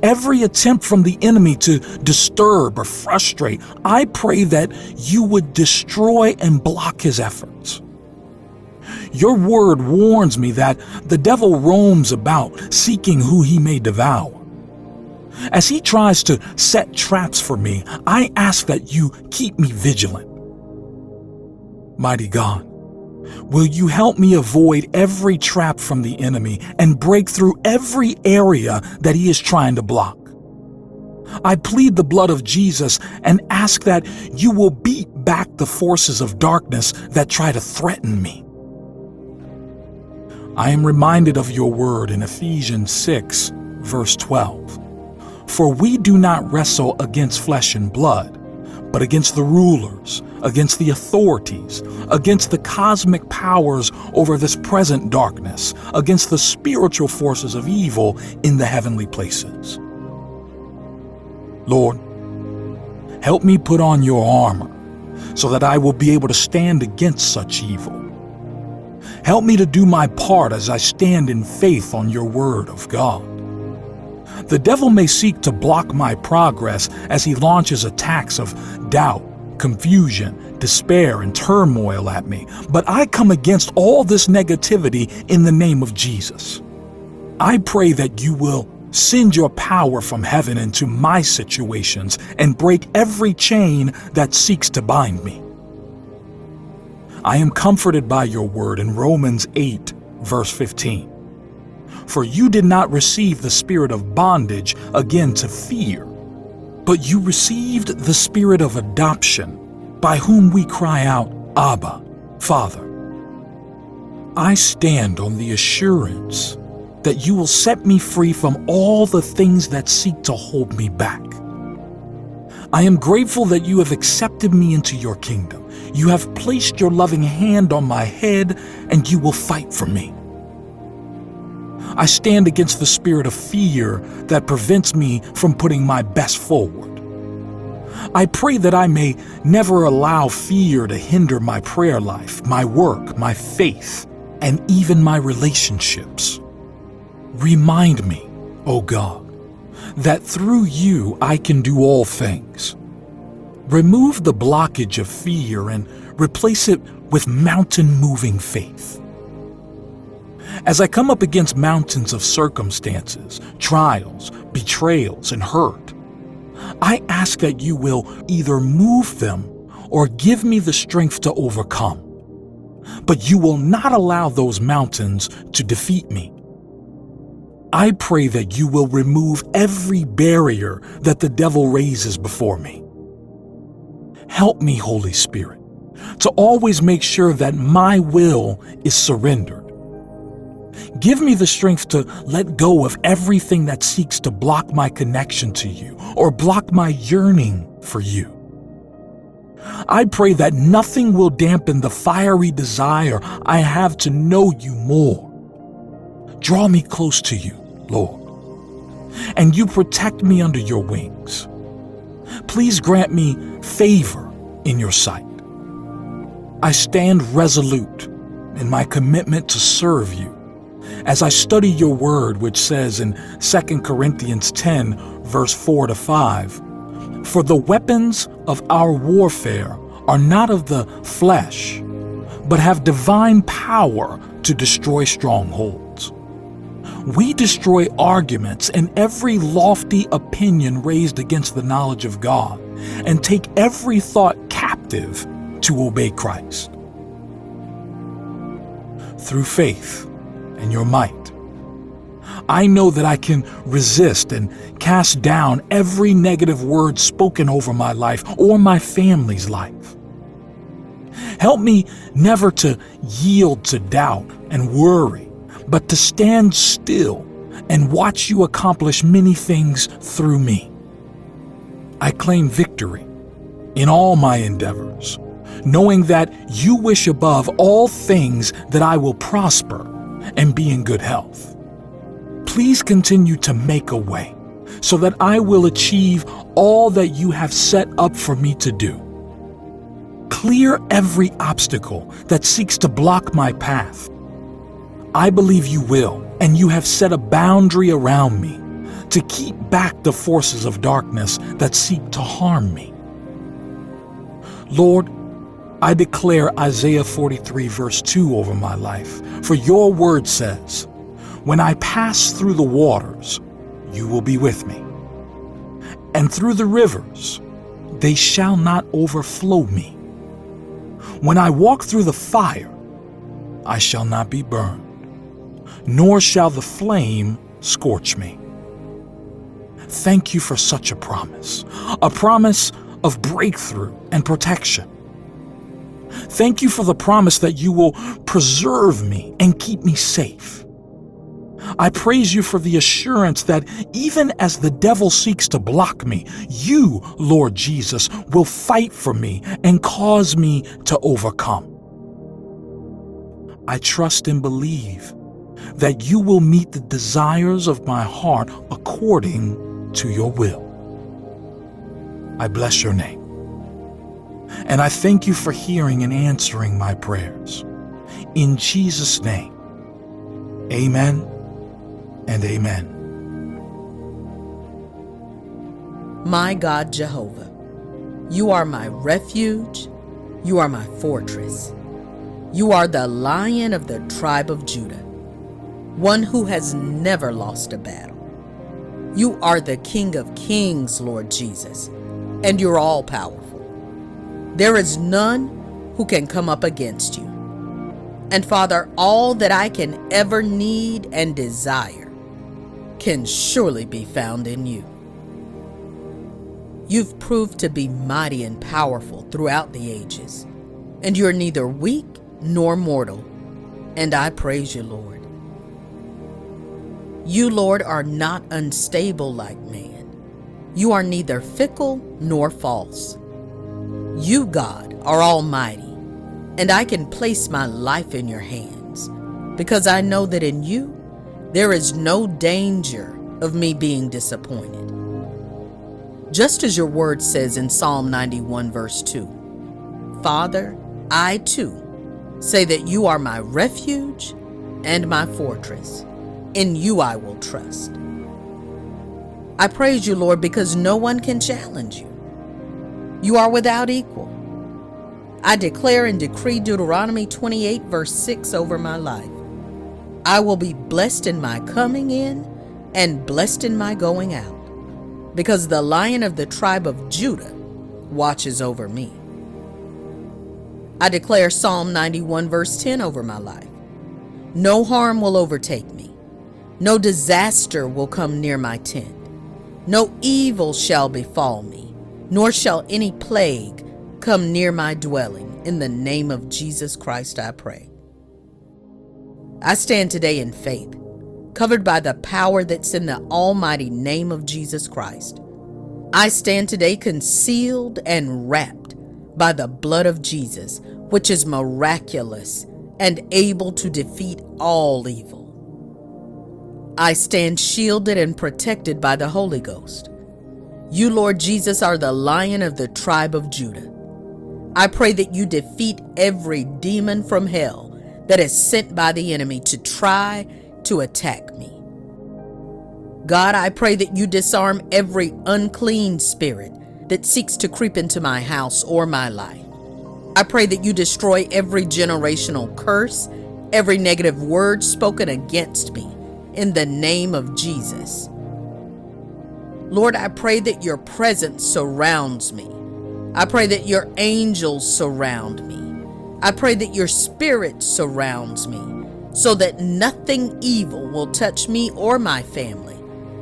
Every attempt from the enemy to disturb or frustrate, I pray that you would destroy and block his efforts. Your word warns me that the devil roams about seeking who he may devour. As he tries to set traps for me, I ask that you keep me vigilant. Mighty God, Will you help me avoid every trap from the enemy and break through every area that he is trying to block? I plead the blood of Jesus and ask that you will beat back the forces of darkness that try to threaten me. I am reminded of your word in Ephesians 6, verse 12. For we do not wrestle against flesh and blood, but against the rulers against the authorities, against the cosmic powers over this present darkness, against the spiritual forces of evil in the heavenly places. Lord, help me put on your armor so that I will be able to stand against such evil. Help me to do my part as I stand in faith on your word of God. The devil may seek to block my progress as he launches attacks of doubt, confusion, despair, and turmoil at me, but I come against all this negativity in the name of Jesus. I pray that you will send your power from heaven into my situations and break every chain that seeks to bind me. I am comforted by your word in Romans 8, verse 15. For you did not receive the spirit of bondage again to fear but you received the Spirit of adoption, by whom we cry out, Abba, Father. I stand on the assurance that you will set me free from all the things that seek to hold me back. I am grateful that you have accepted me into your kingdom. You have placed your loving hand on my head, and you will fight for me. I stand against the spirit of fear that prevents me from putting my best forward. I pray that I may never allow fear to hinder my prayer life, my work, my faith, and even my relationships. Remind me, O oh God, that through you I can do all things. Remove the blockage of fear and replace it with mountain moving faith. As I come up against mountains of circumstances, trials, betrayals, and hurt, I ask that you will either move them or give me the strength to overcome. But you will not allow those mountains to defeat me. I pray that you will remove every barrier that the devil raises before me. Help me, Holy Spirit, to always make sure that my will is surrendered Give me the strength to let go of everything that seeks to block my connection to you or block my yearning for you. I pray that nothing will dampen the fiery desire I have to know you more. Draw me close to you, Lord, and you protect me under your wings. Please grant me favor in your sight. I stand resolute in my commitment to serve you as I study your word, which says in 2 Corinthians 10, verse 4 to 5, For the weapons of our warfare are not of the flesh, but have divine power to destroy strongholds. We destroy arguments and every lofty opinion raised against the knowledge of God, and take every thought captive to obey Christ. Through faith, and your might. I know that I can resist and cast down every negative word spoken over my life or my family's life. Help me never to yield to doubt and worry, but to stand still and watch you accomplish many things through me. I claim victory in all my endeavors, knowing that you wish above all things that I will prosper and be in good health. Please continue to make a way so that I will achieve all that you have set up for me to do. Clear every obstacle that seeks to block my path. I believe you will, and you have set a boundary around me to keep back the forces of darkness that seek to harm me. Lord, I declare Isaiah 43, verse 2 over my life. For your word says, When I pass through the waters, you will be with me. And through the rivers, they shall not overflow me. When I walk through the fire, I shall not be burned, nor shall the flame scorch me. Thank you for such a promise, a promise of breakthrough and protection. Thank you for the promise that you will preserve me and keep me safe. I praise you for the assurance that even as the devil seeks to block me, you, Lord Jesus, will fight for me and cause me to overcome. I trust and believe that you will meet the desires of my heart according to your will. I bless your name. And I thank you for hearing and answering my prayers. In Jesus' name, amen and amen. My God Jehovah, you are my refuge, you are my fortress. You are the lion of the tribe of Judah, one who has never lost a battle. You are the King of kings, Lord Jesus, and you're all powerful. There is none who can come up against you. And Father, all that I can ever need and desire can surely be found in you. You've proved to be mighty and powerful throughout the ages, and you're neither weak nor mortal, and I praise you, Lord. You, Lord, are not unstable like man. You are neither fickle nor false. You, God, are almighty, and I can place my life in your hands because I know that in you there is no danger of me being disappointed. Just as your word says in Psalm 91, verse 2 Father, I too say that you are my refuge and my fortress. In you I will trust. I praise you, Lord, because no one can challenge you. You are without equal. I declare and decree Deuteronomy 28, verse 6 over my life. I will be blessed in my coming in and blessed in my going out, because the lion of the tribe of Judah watches over me. I declare Psalm 91, verse 10 over my life. No harm will overtake me, no disaster will come near my tent, no evil shall befall me nor shall any plague come near my dwelling. In the name of Jesus Christ, I pray. I stand today in faith, covered by the power that's in the almighty name of Jesus Christ. I stand today concealed and wrapped by the blood of Jesus, which is miraculous and able to defeat all evil. I stand shielded and protected by the Holy Ghost. You, Lord Jesus, are the lion of the tribe of Judah. I pray that you defeat every demon from hell that is sent by the enemy to try to attack me. God, I pray that you disarm every unclean spirit that seeks to creep into my house or my life. I pray that you destroy every generational curse, every negative word spoken against me, in the name of Jesus. Lord, I pray that your presence surrounds me. I pray that your angels surround me. I pray that your spirit surrounds me so that nothing evil will touch me or my family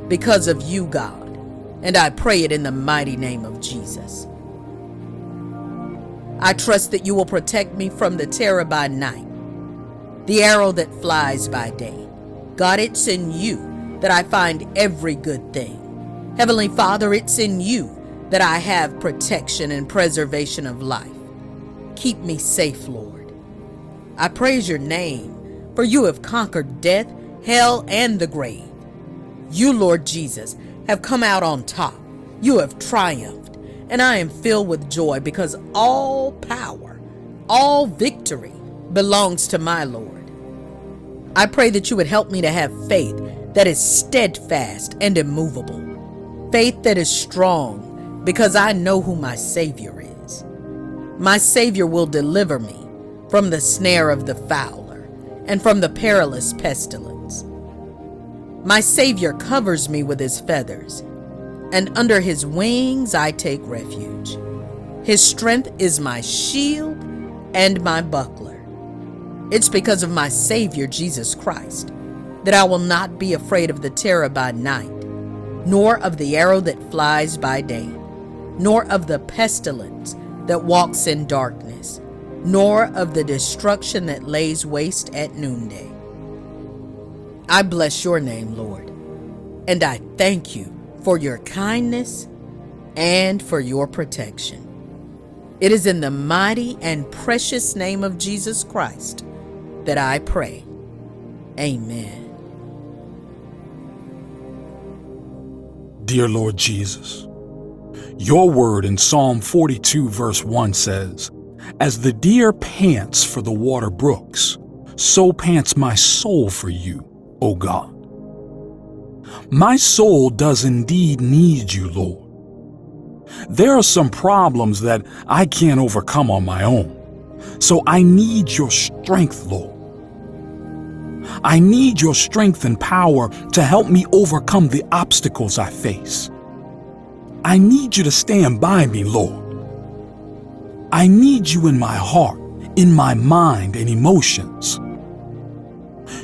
because of you, God. And I pray it in the mighty name of Jesus. I trust that you will protect me from the terror by night, the arrow that flies by day. God, it's in you that I find every good thing. Heavenly Father, it's in you that I have protection and preservation of life. Keep me safe, Lord. I praise your name, for you have conquered death, hell, and the grave. You, Lord Jesus, have come out on top. You have triumphed, and I am filled with joy because all power, all victory belongs to my Lord. I pray that you would help me to have faith that is steadfast and immovable, faith that is strong because I know who my Savior is. My Savior will deliver me from the snare of the fowler and from the perilous pestilence. My Savior covers me with his feathers, and under his wings I take refuge. His strength is my shield and my buckler. It's because of my Savior, Jesus Christ, that I will not be afraid of the terror by night, nor of the arrow that flies by day, nor of the pestilence that walks in darkness, nor of the destruction that lays waste at noonday. I bless your name, Lord, and I thank you for your kindness and for your protection. It is in the mighty and precious name of Jesus Christ that I pray. Amen. Dear Lord Jesus, your word in Psalm 42, verse 1 says, As the deer pants for the water brooks, so pants my soul for you, O God. My soul does indeed need you, Lord. There are some problems that I can't overcome on my own, so I need your strength, Lord. I need your strength and power to help me overcome the obstacles I face. I need you to stand by me, Lord. I need you in my heart, in my mind and emotions.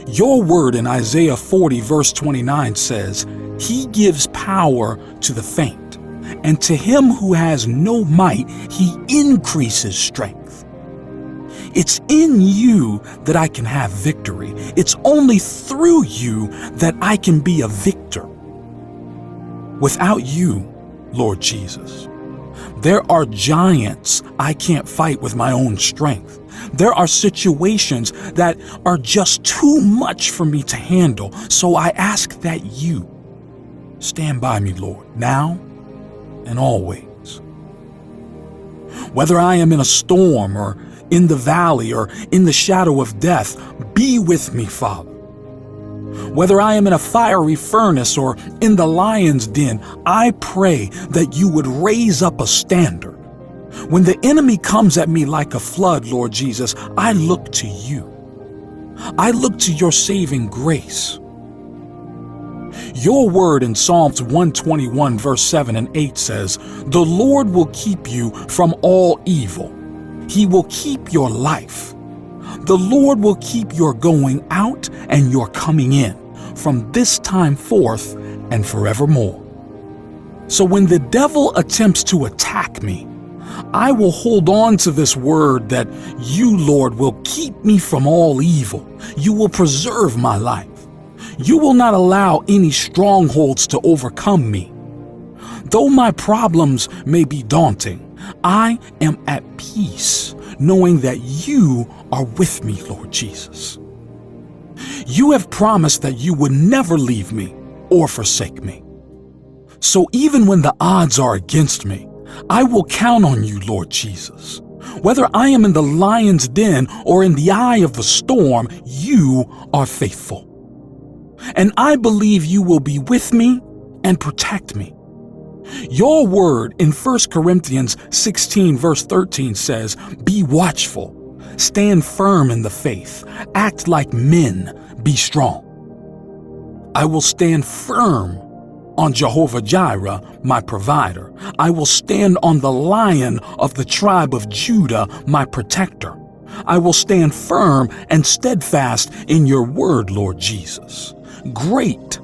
Your word in Isaiah 40, verse 29 says, He gives power to the faint, and to him who has no might, He increases strength. It's in you that I can have victory. It's only through you that I can be a victor. Without you, Lord Jesus, there are giants I can't fight with my own strength. There are situations that are just too much for me to handle. So I ask that you stand by me, Lord, now and always. Whether I am in a storm or in the valley or in the shadow of death, be with me, Father. Whether I am in a fiery furnace or in the lion's den, I pray that you would raise up a standard. When the enemy comes at me like a flood, Lord Jesus, I look to you. I look to your saving grace. Your word in Psalms 121, verse 7 and 8 says, The Lord will keep you from all evil. He will keep your life. The Lord will keep your going out and your coming in from this time forth and forevermore. So when the devil attempts to attack me, I will hold on to this word that you, Lord, will keep me from all evil. You will preserve my life. You will not allow any strongholds to overcome me. Though my problems may be daunting, I am at peace knowing that you are with me, Lord Jesus. You have promised that you would never leave me or forsake me. So even when the odds are against me, I will count on you, Lord Jesus. Whether I am in the lion's den or in the eye of the storm, you are faithful. And I believe you will be with me and protect me. Your word in 1 Corinthians 16, verse 13 says, Be watchful, stand firm in the faith, act like men, be strong. I will stand firm on Jehovah Jireh, my provider. I will stand on the lion of the tribe of Judah, my protector. I will stand firm and steadfast in your word, Lord Jesus. Great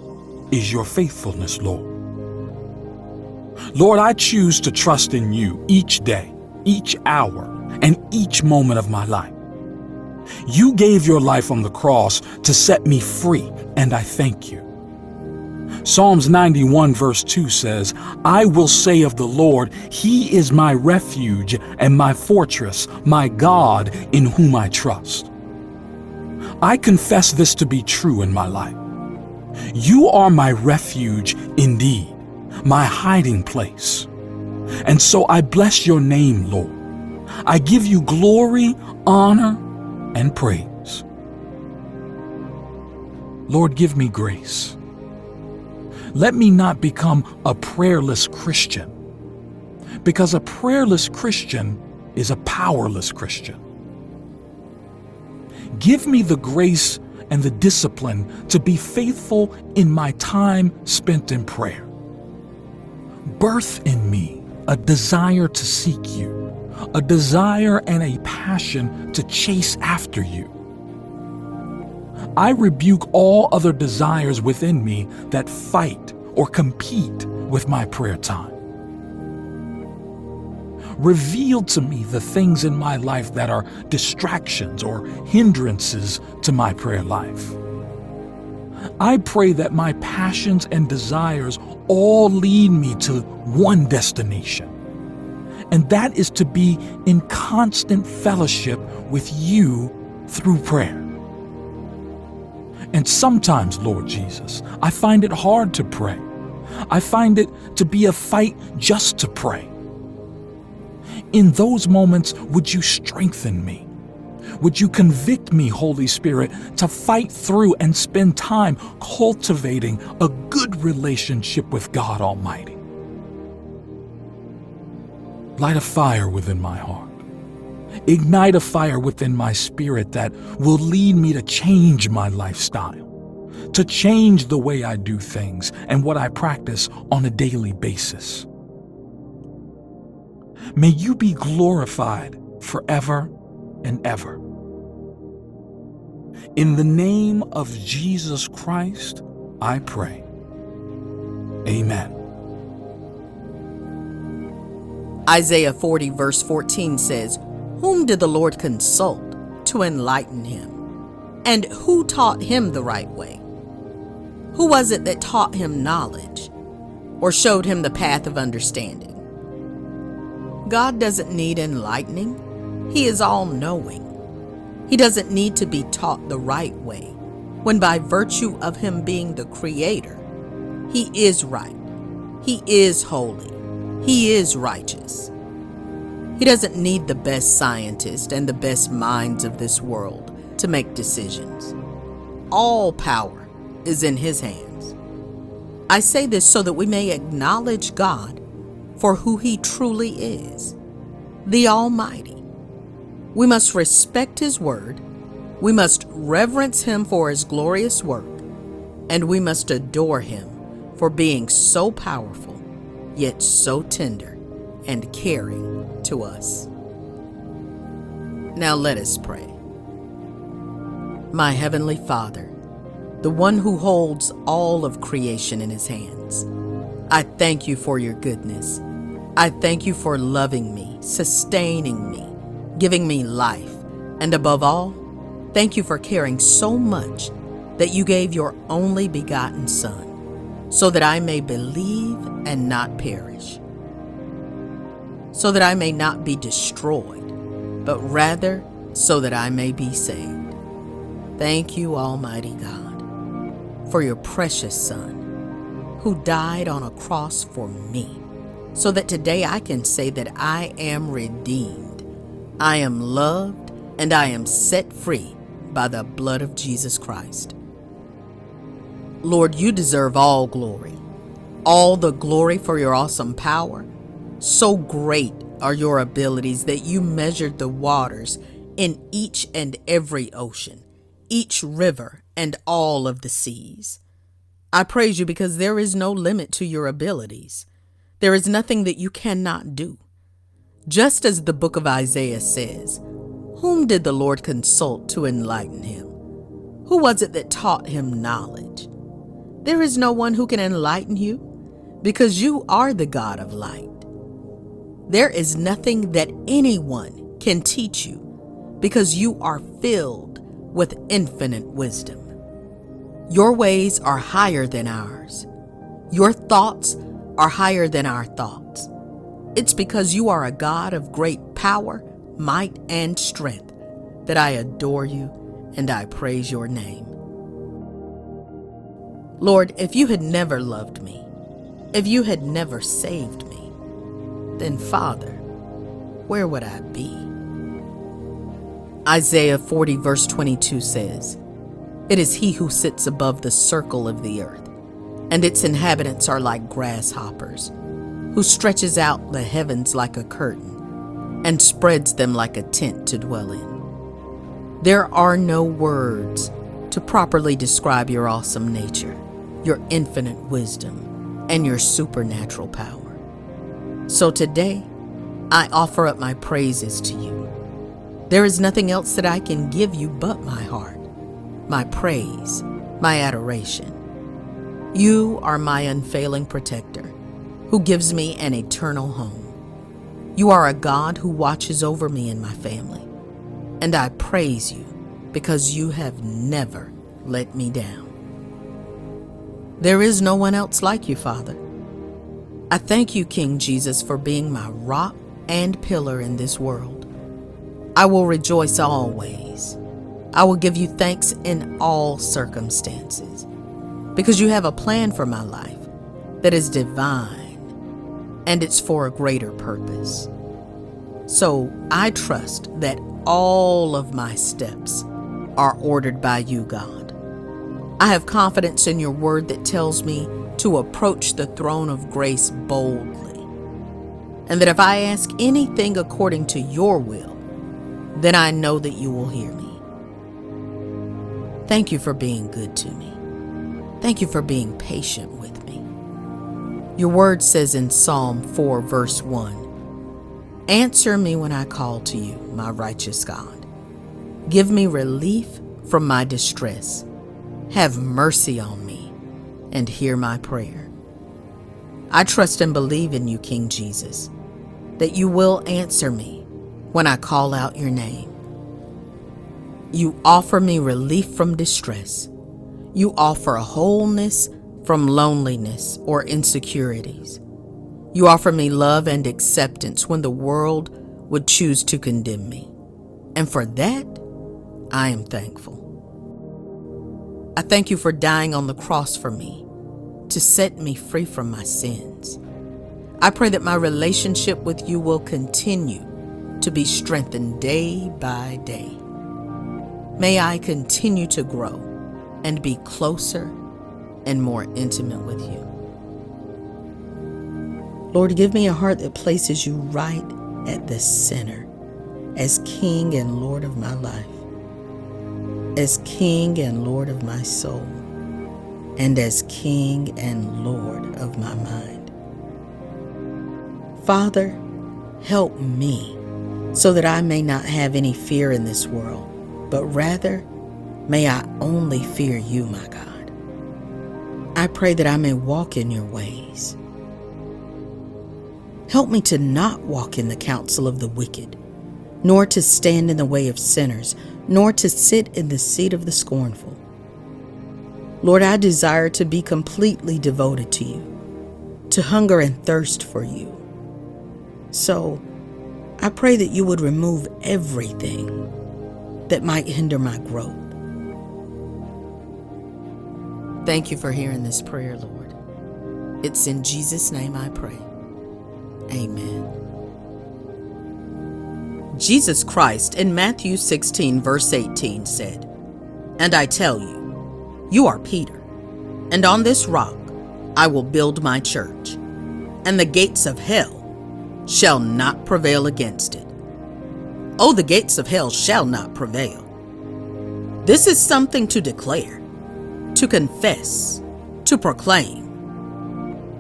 is your faithfulness, Lord. Lord, I choose to trust in you each day, each hour, and each moment of my life. You gave your life on the cross to set me free, and I thank you. Psalms 91, verse 2 says, I will say of the Lord, He is my refuge and my fortress, my God in whom I trust. I confess this to be true in my life. You are my refuge indeed, my hiding place. And so I bless your name, Lord. I give you glory, honor, and praise. Lord, give me grace. Let me not become a prayerless Christian, because a prayerless Christian is a powerless Christian. Give me the grace and the discipline to be faithful in my time spent in prayer. Birth in me a desire to seek you, a desire and a passion to chase after you. I rebuke all other desires within me that fight or compete with my prayer time. Reveal to me the things in my life that are distractions or hindrances to my prayer life. I pray that my passions and desires all lead me to one destination, and that is to be in constant fellowship with you through prayer. And sometimes, Lord Jesus, I find it hard to pray. I find it to be a fight just to pray. In those moments, would you strengthen me? Would you convict me, Holy Spirit, to fight through and spend time cultivating a good relationship with God Almighty? Light a fire within my heart. Ignite a fire within my spirit that will lead me to change my lifestyle, to change the way I do things and what I practice on a daily basis. May you be glorified forever and ever. In the name of Jesus Christ, I pray. Amen. Isaiah 40, verse 14 says, Whom did the Lord consult to enlighten him? And who taught him the right way? Who was it that taught him knowledge or showed him the path of understanding? God doesn't need enlightening, He is all knowing. He doesn't need to be taught the right way, when by virtue of Him being the Creator, He is right, He is holy, He is righteous. He doesn't need the best scientists and the best minds of this world to make decisions. All power is in His hands. I say this so that we may acknowledge God for who He truly is the Almighty. We must respect His Word, we must reverence Him for His glorious work, and we must adore Him for being so powerful, yet so tender and caring to us. Now let us pray. My Heavenly Father, the one who holds all of creation in His hands, I thank you for your goodness. I thank you for loving me, sustaining me, giving me life, and above all, thank you for caring so much that you gave your only begotten Son, so that I may believe and not perish, so that I may not be destroyed, but rather so that I may be saved. Thank you, Almighty God, for your precious Son, who died on a cross for me so that today I can say that I am redeemed, I am loved, and I am set free by the blood of Jesus Christ. Lord, you deserve all glory, all the glory for your awesome power. So great are your abilities that you measured the waters in each and every ocean, each river, and all of the seas. I praise you because there is no limit to your abilities. There is nothing that you cannot do. Just as the book of Isaiah says, Whom did the Lord consult to enlighten him? Who was it that taught him knowledge? There is no one who can enlighten you, because you are the God of light. There is nothing that anyone can teach you, because you are filled with infinite wisdom. Your ways are higher than ours, Your thoughts are higher than our thoughts. It's because you are a God of great power, might, and strength that I adore you and I praise your name. Lord, if you had never loved me, if you had never saved me, then Father, where would I be? Isaiah 40, verse 22 says, It is he who sits above the circle of the earth, and its inhabitants are like grasshoppers, who stretches out the heavens like a curtain, and spreads them like a tent to dwell in. There are no words to properly describe your awesome nature, your infinite wisdom, and your supernatural power. So today, I offer up my praises to you. There is nothing else that I can give you but my heart, my praise, my adoration. You are my unfailing protector, who gives me an eternal home. You are a God who watches over me and my family, and I praise you because you have never let me down. There is no one else like you, Father. I thank you, King Jesus, for being my rock and pillar in this world. I will rejoice always. I will give you thanks in all circumstances because you have a plan for my life that is divine and it's for a greater purpose. So I trust that all of my steps are ordered by you, God. I have confidence in your word that tells me to approach the throne of grace boldly, and that if I ask anything according to your will, then I know that you will hear me. Thank you for being good to me. Thank you for being patient with me. Your word says in Psalm 4, verse 1 Answer me when I call to you, my righteous God. Give me relief from my distress. Have mercy on me and hear my prayer. I trust and believe in you, King Jesus, that you will answer me when I call out your name. You offer me relief from distress. You offer wholeness from loneliness or insecurities. You offer me love and acceptance when the world would choose to condemn me. And for that, I am thankful. I thank you for dying on the cross for me to set me free from my sins. I pray that my relationship with you will continue to be strengthened day by day. May I continue to grow and be closer and more intimate with you. Lord, give me a heart that places you right at the center as King and Lord of my life, as King and Lord of my soul, and as King and Lord of my mind. Father, help me so that I may not have any fear in this world, but rather may I only fear you, my God. I pray that I may walk in your ways. Help me to not walk in the counsel of the wicked, nor to stand in the way of sinners, nor to sit in the seat of the scornful. Lord, I desire to be completely devoted to you, to hunger and thirst for you. So, I pray that you would remove everything that might hinder my growth. Thank you for hearing this prayer, Lord. It's in Jesus' name I pray. Amen. Jesus Christ in Matthew 16, verse 18 said, And I tell you, you are Peter, and on this rock I will build my church, and the gates of hell shall not prevail against it. Oh, the gates of hell shall not prevail. This is something to declare, to confess, to proclaim.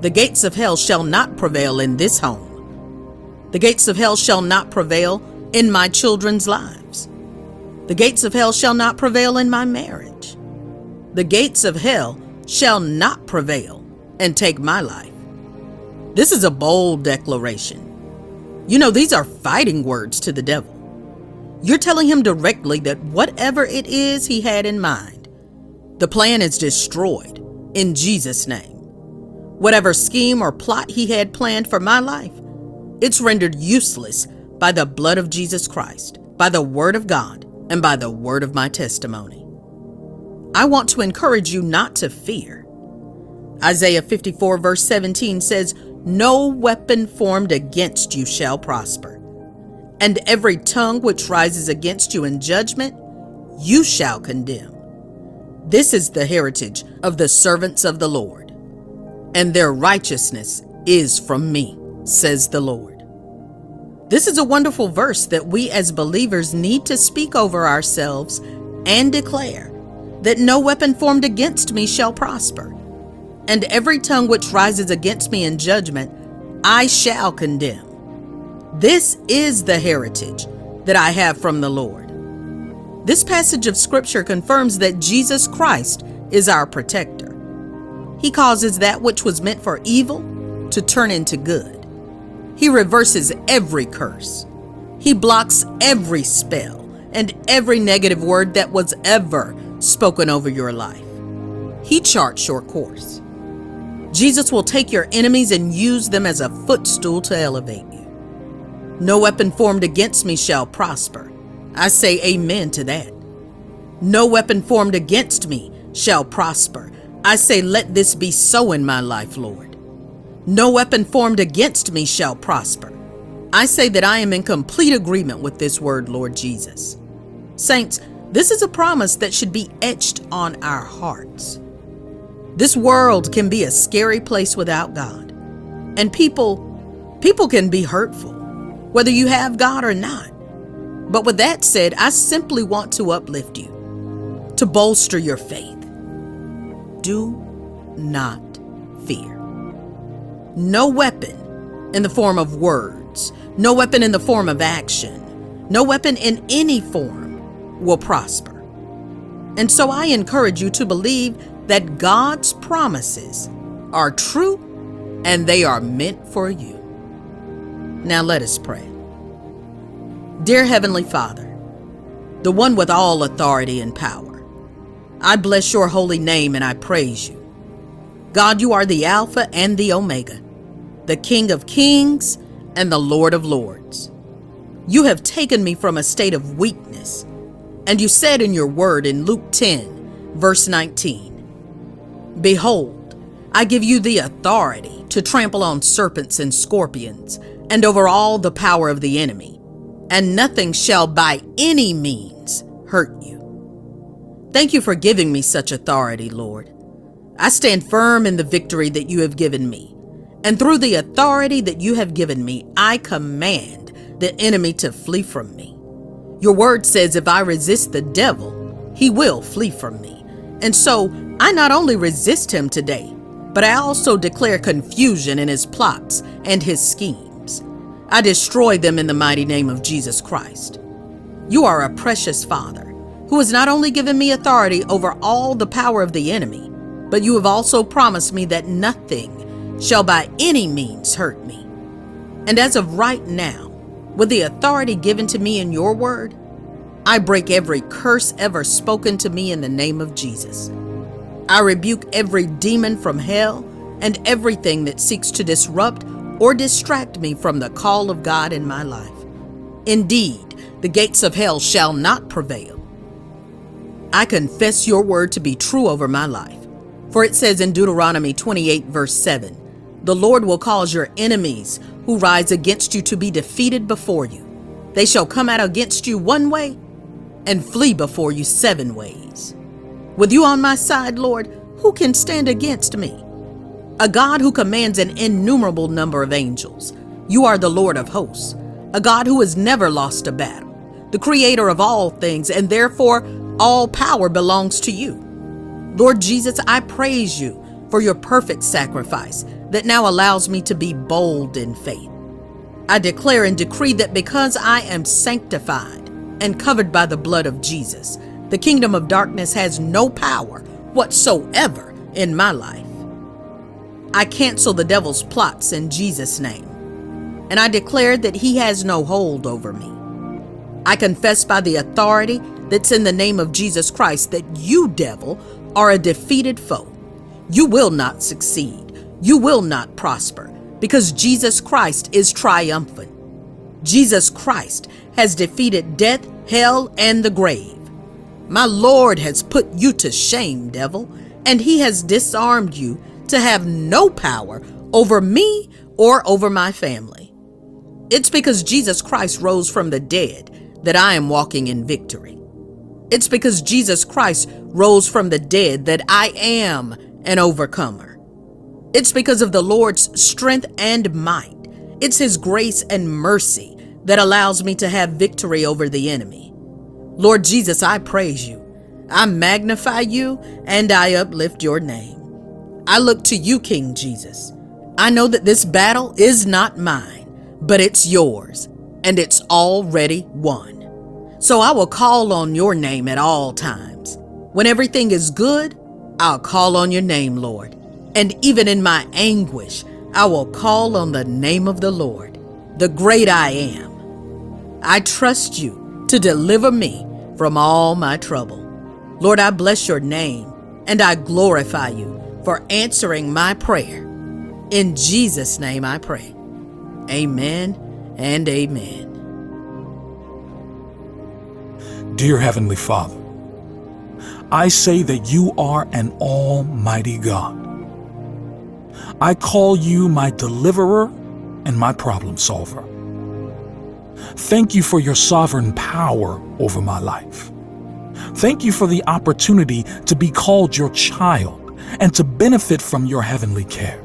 The gates of hell shall not prevail in this home. The gates of hell shall not prevail in my children's lives. The gates of hell shall not prevail in my marriage. The gates of hell shall not prevail and take my life. This is a bold declaration. You know, these are fighting words to the devil. You're telling him directly that whatever it is he had in mind, the plan is destroyed in Jesus' name. Whatever scheme or plot he had planned for my life, it's rendered useless by the blood of Jesus Christ, by the Word of God, and by the word of my testimony. I want to encourage you not to fear. Isaiah 54, verse 17 says, No weapon formed against you shall prosper, and every tongue which rises against you in judgment, you shall condemn. This is the heritage of the servants of the Lord, and their righteousness is from me, says the Lord. This is a wonderful verse that we as believers need to speak over ourselves and declare that no weapon formed against me shall prosper, and every tongue which rises against me in judgment I shall condemn. This is the heritage that I have from the Lord. This passage of Scripture confirms that Jesus Christ is our protector. He causes that which was meant for evil to turn into good. He reverses every curse. He blocks every spell and every negative word that was ever spoken over your life. He charts your course. Jesus will take your enemies and use them as a footstool to elevate you. No weapon formed against me shall prosper. I say amen to that. No weapon formed against me shall prosper. I say, let this be so in my life, Lord. No weapon formed against me shall prosper. I say that I am in complete agreement with this word, Lord Jesus. Saints, this is a promise that should be etched on our hearts. This world can be a scary place without God. And people, people can be hurtful, whether you have God or not. But with that said, I simply want to uplift you, to bolster your faith. Do not fear. No weapon in the form of words, no weapon in the form of action, no weapon in any form will prosper. And so I encourage you to believe that God's promises are true and they are meant for you. Now let us pray. Dear Heavenly Father, the one with all authority and power, I bless your holy name and I praise you. God, you are the Alpha and the Omega the King of Kings and the Lord of Lords. You have taken me from a state of weakness, and you said in your word in Luke 10, verse 19 Behold, I give you the authority to trample on serpents and scorpions, and over all the power of the enemy, and nothing shall by any means hurt you. Thank you for giving me such authority, Lord. I stand firm in the victory that you have given me and through the authority that you have given me, I command the enemy to flee from me. Your word says if I resist the devil, he will flee from me. And so I not only resist him today, but I also declare confusion in his plots and his schemes. I destroy them in the mighty name of Jesus Christ. You are a precious Father who has not only given me authority over all the power of the enemy, but you have also promised me that nothing shall by any means hurt me. And as of right now, with the authority given to me in your word, I break every curse ever spoken to me in the name of Jesus. I rebuke every demon from hell and everything that seeks to disrupt or distract me from the call of God in my life. Indeed, the gates of hell shall not prevail. I confess your word to be true over my life. For it says in Deuteronomy 28, verse 7 the Lord will cause your enemies who rise against you to be defeated before you. They shall come out against you one way and flee before you seven ways. With you on my side, Lord, who can stand against me? A God who commands an innumerable number of angels. You are the Lord of hosts, a God who has never lost a battle, the creator of all things, and therefore all power belongs to you. Lord Jesus, I praise you for your perfect sacrifice that now allows me to be bold in faith. I declare and decree that because I am sanctified and covered by the blood of Jesus, the kingdom of darkness has no power whatsoever in my life. I cancel the devil's plots in Jesus' name, and I declare that he has no hold over me. I confess by the authority that's in the name of Jesus Christ that you, devil, are a defeated foe. You will not succeed. You will not prosper because Jesus Christ is triumphant. Jesus Christ has defeated death, hell, and the grave. My Lord has put you to shame, devil, and he has disarmed you to have no power over me or over my family. It's because Jesus Christ rose from the dead that I am walking in victory. It's because Jesus Christ rose from the dead that I am an overcomer. It's because of the Lord's strength and might. It's His grace and mercy that allows me to have victory over the enemy. Lord Jesus, I praise you. I magnify you and I uplift your name. I look to you, King Jesus. I know that this battle is not mine, but it's yours, and it's already won. So I will call on your name at all times. When everything is good, I'll call on your name, Lord. And even in my anguish, I will call on the name of the Lord, the great I am. I trust you to deliver me from all my trouble. Lord, I bless your name and I glorify you for answering my prayer. In Jesus' name I pray. Amen and amen. Dear Heavenly Father, I say that you are an almighty God. I call you my deliverer and my problem solver. Thank you for your sovereign power over my life. Thank you for the opportunity to be called your child and to benefit from your heavenly care.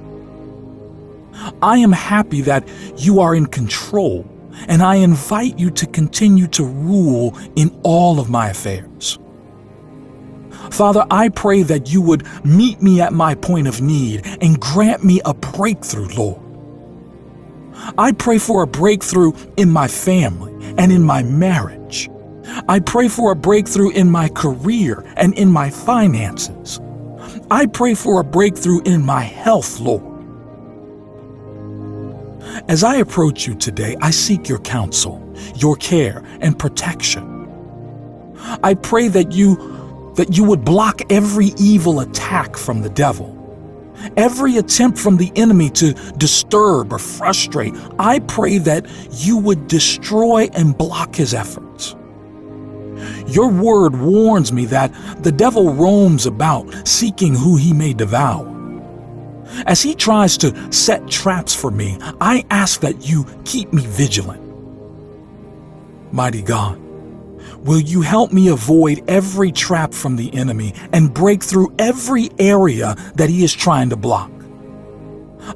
I am happy that you are in control and I invite you to continue to rule in all of my affairs. Father, I pray that you would meet me at my point of need and grant me a breakthrough, Lord. I pray for a breakthrough in my family and in my marriage. I pray for a breakthrough in my career and in my finances. I pray for a breakthrough in my health, Lord. As I approach you today, I seek your counsel, your care, and protection. I pray that you that you would block every evil attack from the devil. Every attempt from the enemy to disturb or frustrate, I pray that you would destroy and block his efforts. Your word warns me that the devil roams about seeking who he may devour. As he tries to set traps for me, I ask that you keep me vigilant. Mighty God, will you help me avoid every trap from the enemy and break through every area that he is trying to block?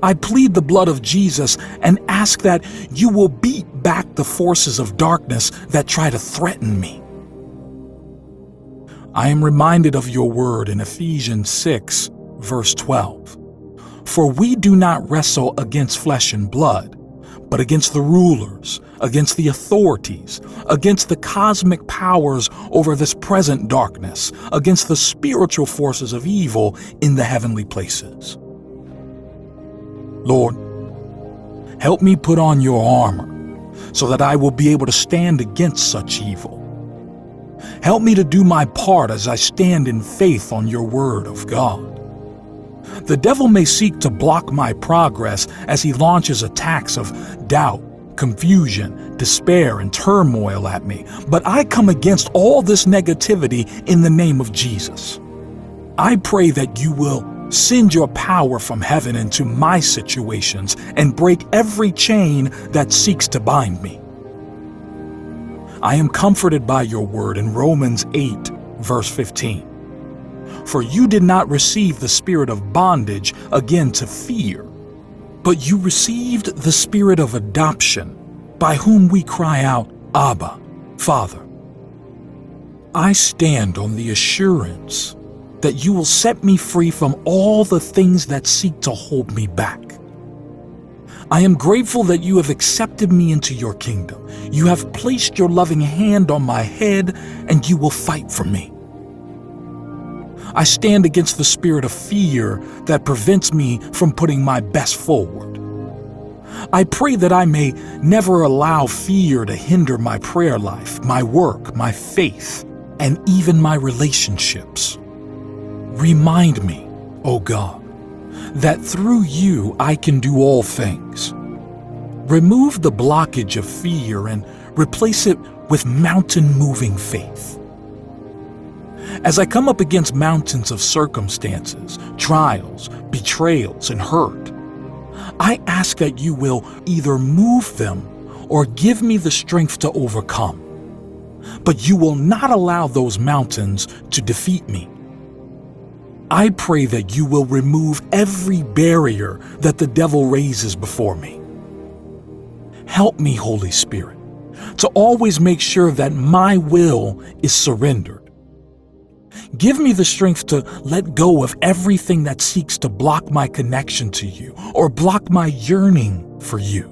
I plead the blood of Jesus and ask that you will beat back the forces of darkness that try to threaten me. I am reminded of your word in Ephesians 6, verse 12. For we do not wrestle against flesh and blood, but against the rulers, against the authorities, against the cosmic powers over this present darkness, against the spiritual forces of evil in the heavenly places. Lord, help me put on your armor so that I will be able to stand against such evil. Help me to do my part as I stand in faith on your word of God. The devil may seek to block my progress as he launches attacks of doubt, confusion, despair, and turmoil at me, but I come against all this negativity in the name of Jesus. I pray that you will send your power from heaven into my situations and break every chain that seeks to bind me. I am comforted by your word in Romans 8, verse 15. For you did not receive the spirit of bondage again to fear, but you received the spirit of adoption, by whom we cry out, Abba, Father. I stand on the assurance that you will set me free from all the things that seek to hold me back. I am grateful that you have accepted me into your kingdom. You have placed your loving hand on my head, and you will fight for me. I stand against the spirit of fear that prevents me from putting my best forward. I pray that I may never allow fear to hinder my prayer life, my work, my faith, and even my relationships. Remind me, O oh God, that through you I can do all things. Remove the blockage of fear and replace it with mountain moving faith. As I come up against mountains of circumstances, trials, betrayals, and hurt, I ask that you will either move them or give me the strength to overcome. But you will not allow those mountains to defeat me. I pray that you will remove every barrier that the devil raises before me. Help me, Holy Spirit, to always make sure that my will is surrendered. Give me the strength to let go of everything that seeks to block my connection to you or block my yearning for you.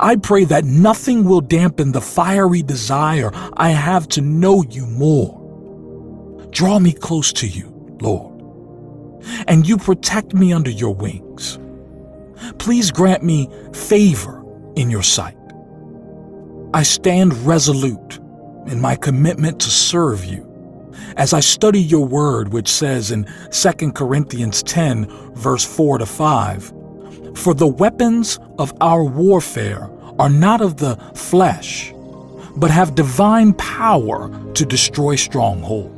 I pray that nothing will dampen the fiery desire I have to know you more. Draw me close to you, Lord, and you protect me under your wings. Please grant me favor in your sight. I stand resolute in my commitment to serve you as I study your word, which says in 2 Corinthians 10, verse 4 to 5, For the weapons of our warfare are not of the flesh, but have divine power to destroy strongholds.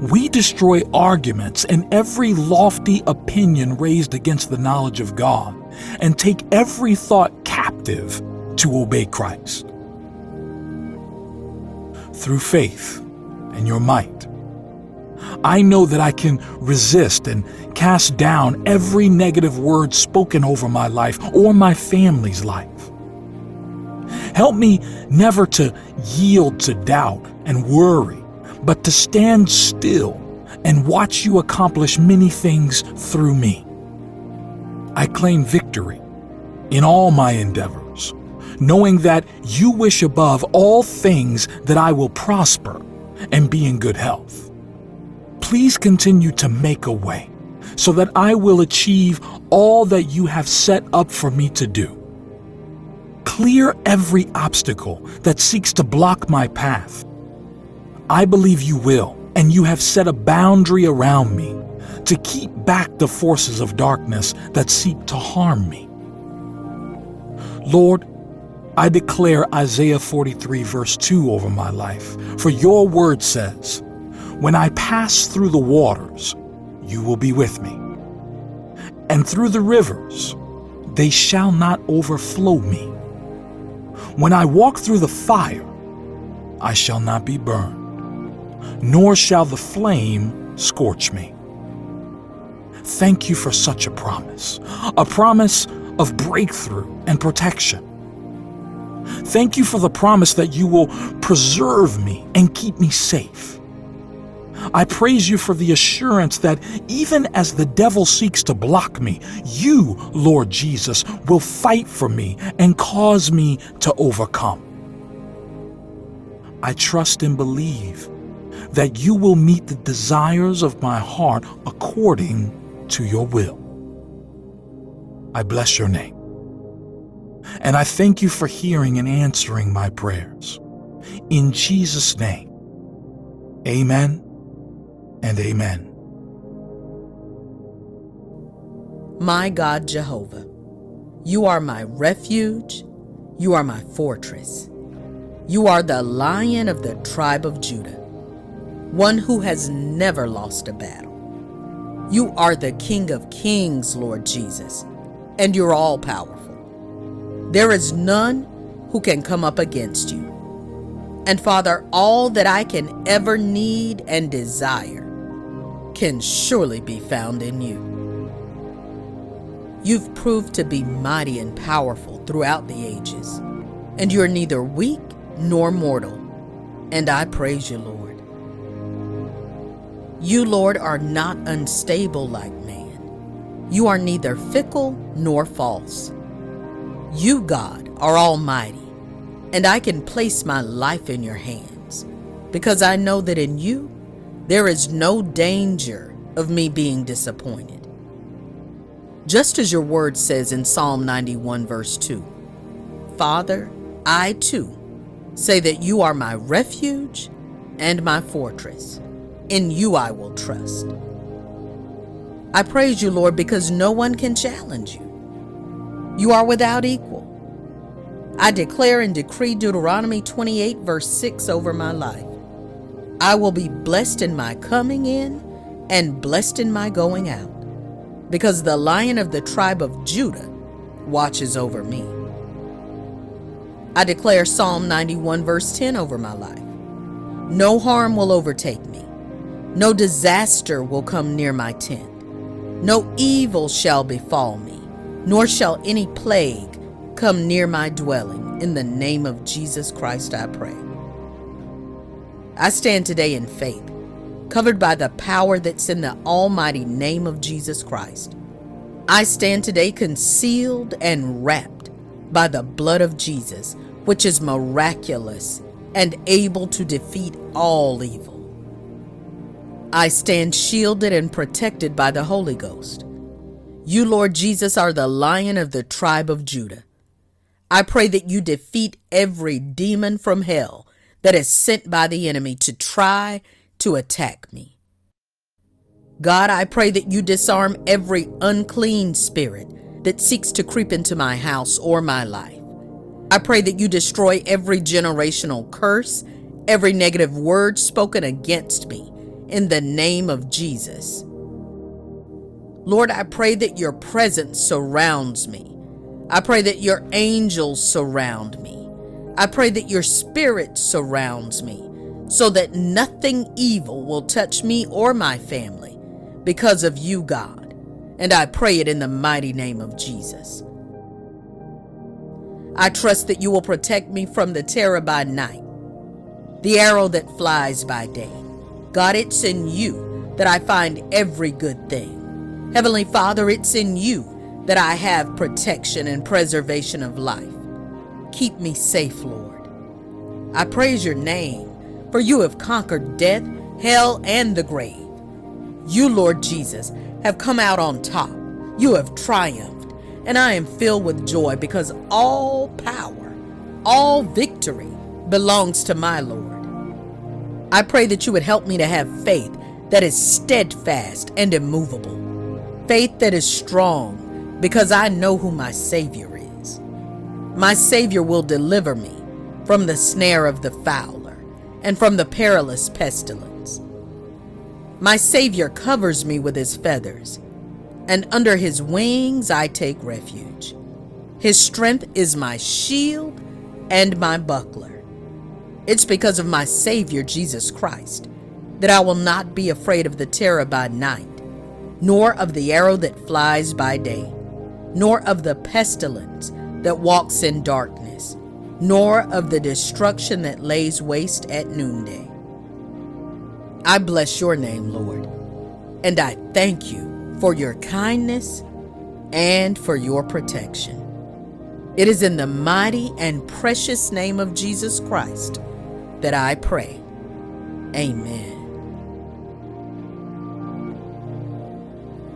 We destroy arguments and every lofty opinion raised against the knowledge of God, and take every thought captive to obey Christ. Through faith and your might, I know that I can resist and cast down every negative word spoken over my life or my family's life. Help me never to yield to doubt and worry, but to stand still and watch you accomplish many things through me. I claim victory in all my endeavors, knowing that you wish above all things that I will prosper and be in good health. Please continue to make a way so that I will achieve all that you have set up for me to do. Clear every obstacle that seeks to block my path. I believe you will, and you have set a boundary around me to keep back the forces of darkness that seek to harm me. Lord, I declare Isaiah 43, verse 2 over my life. For your word says, When I pass through the waters, you will be with me. And through the rivers, they shall not overflow me. When I walk through the fire, I shall not be burned, nor shall the flame scorch me. Thank you for such a promise, a promise of breakthrough and protection. Thank you for the promise that you will preserve me and keep me safe. I praise you for the assurance that even as the devil seeks to block me, you, Lord Jesus, will fight for me and cause me to overcome. I trust and believe that you will meet the desires of my heart according to your will. I bless your name. And I thank you for hearing and answering my prayers. In Jesus' name, amen and amen. My God Jehovah, you are my refuge, you are my fortress. You are the lion of the tribe of Judah, one who has never lost a battle. You are the King of kings, Lord Jesus, and you're all powerful. There is none who can come up against you. And Father, all that I can ever need and desire can surely be found in you. You've proved to be mighty and powerful throughout the ages, and you're neither weak nor mortal, and I praise you, Lord. You, Lord, are not unstable like man. You are neither fickle nor false. You, God, are almighty, and I can place my life in your hands because I know that in you there is no danger of me being disappointed. Just as your word says in Psalm 91, verse 2 Father, I too say that you are my refuge and my fortress. In you I will trust. I praise you, Lord, because no one can challenge you. You are without equal. I declare and decree Deuteronomy 28, verse 6 over my life. I will be blessed in my coming in and blessed in my going out, because the lion of the tribe of Judah watches over me. I declare Psalm 91, verse 10 over my life. No harm will overtake me, no disaster will come near my tent, no evil shall befall me, nor shall any plague come near my dwelling. In the name of Jesus Christ, I pray. I stand today in faith, covered by the power that's in the almighty name of Jesus Christ. I stand today concealed and wrapped by the blood of Jesus, which is miraculous and able to defeat all evil. I stand shielded and protected by the Holy Ghost. You, Lord Jesus, are the lion of the tribe of Judah. I pray that you defeat every demon from hell that is sent by the enemy to try to attack me. God, I pray that you disarm every unclean spirit that seeks to creep into my house or my life. I pray that you destroy every generational curse, every negative word spoken against me, in the name of Jesus. Lord, I pray that your presence surrounds me. I pray that your angels surround me. I pray that your spirit surrounds me so that nothing evil will touch me or my family because of you, God. And I pray it in the mighty name of Jesus. I trust that you will protect me from the terror by night, the arrow that flies by day. God, it's in you that I find every good thing. Heavenly Father, it's in you that I have protection and preservation of life. Keep me safe, Lord. I praise your name, for you have conquered death, hell, and the grave. You, Lord Jesus, have come out on top. You have triumphed, and I am filled with joy because all power, all victory belongs to my Lord. I pray that you would help me to have faith that is steadfast and immovable, faith that is strong because I know who my Savior is. My Savior will deliver me from the snare of the fowler and from the perilous pestilence. My Savior covers me with his feathers, and under his wings I take refuge. His strength is my shield and my buckler. It's because of my Savior Jesus Christ that I will not be afraid of the terror by night, nor of the arrow that flies by day, nor of the pestilence that walks in darkness, nor of the destruction that lays waste at noonday. I bless your name, Lord, and I thank you for your kindness and for your protection. It is in the mighty and precious name of Jesus Christ that I pray. Amen.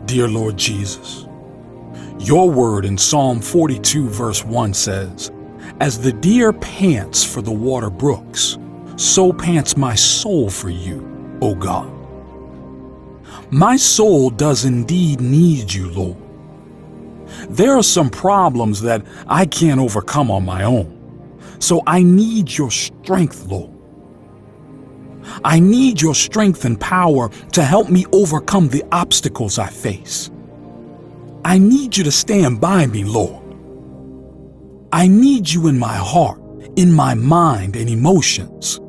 Dear Lord Jesus, your word in Psalm 42, verse 1 says, As the deer pants for the water brooks, so pants my soul for you. O God. My soul does indeed need you, Lord. There are some problems that I can't overcome on my own, so I need your strength, Lord. I need your strength and power to help me overcome the obstacles I face. I need you to stand by me, Lord. I need you in my heart, in my mind and emotions.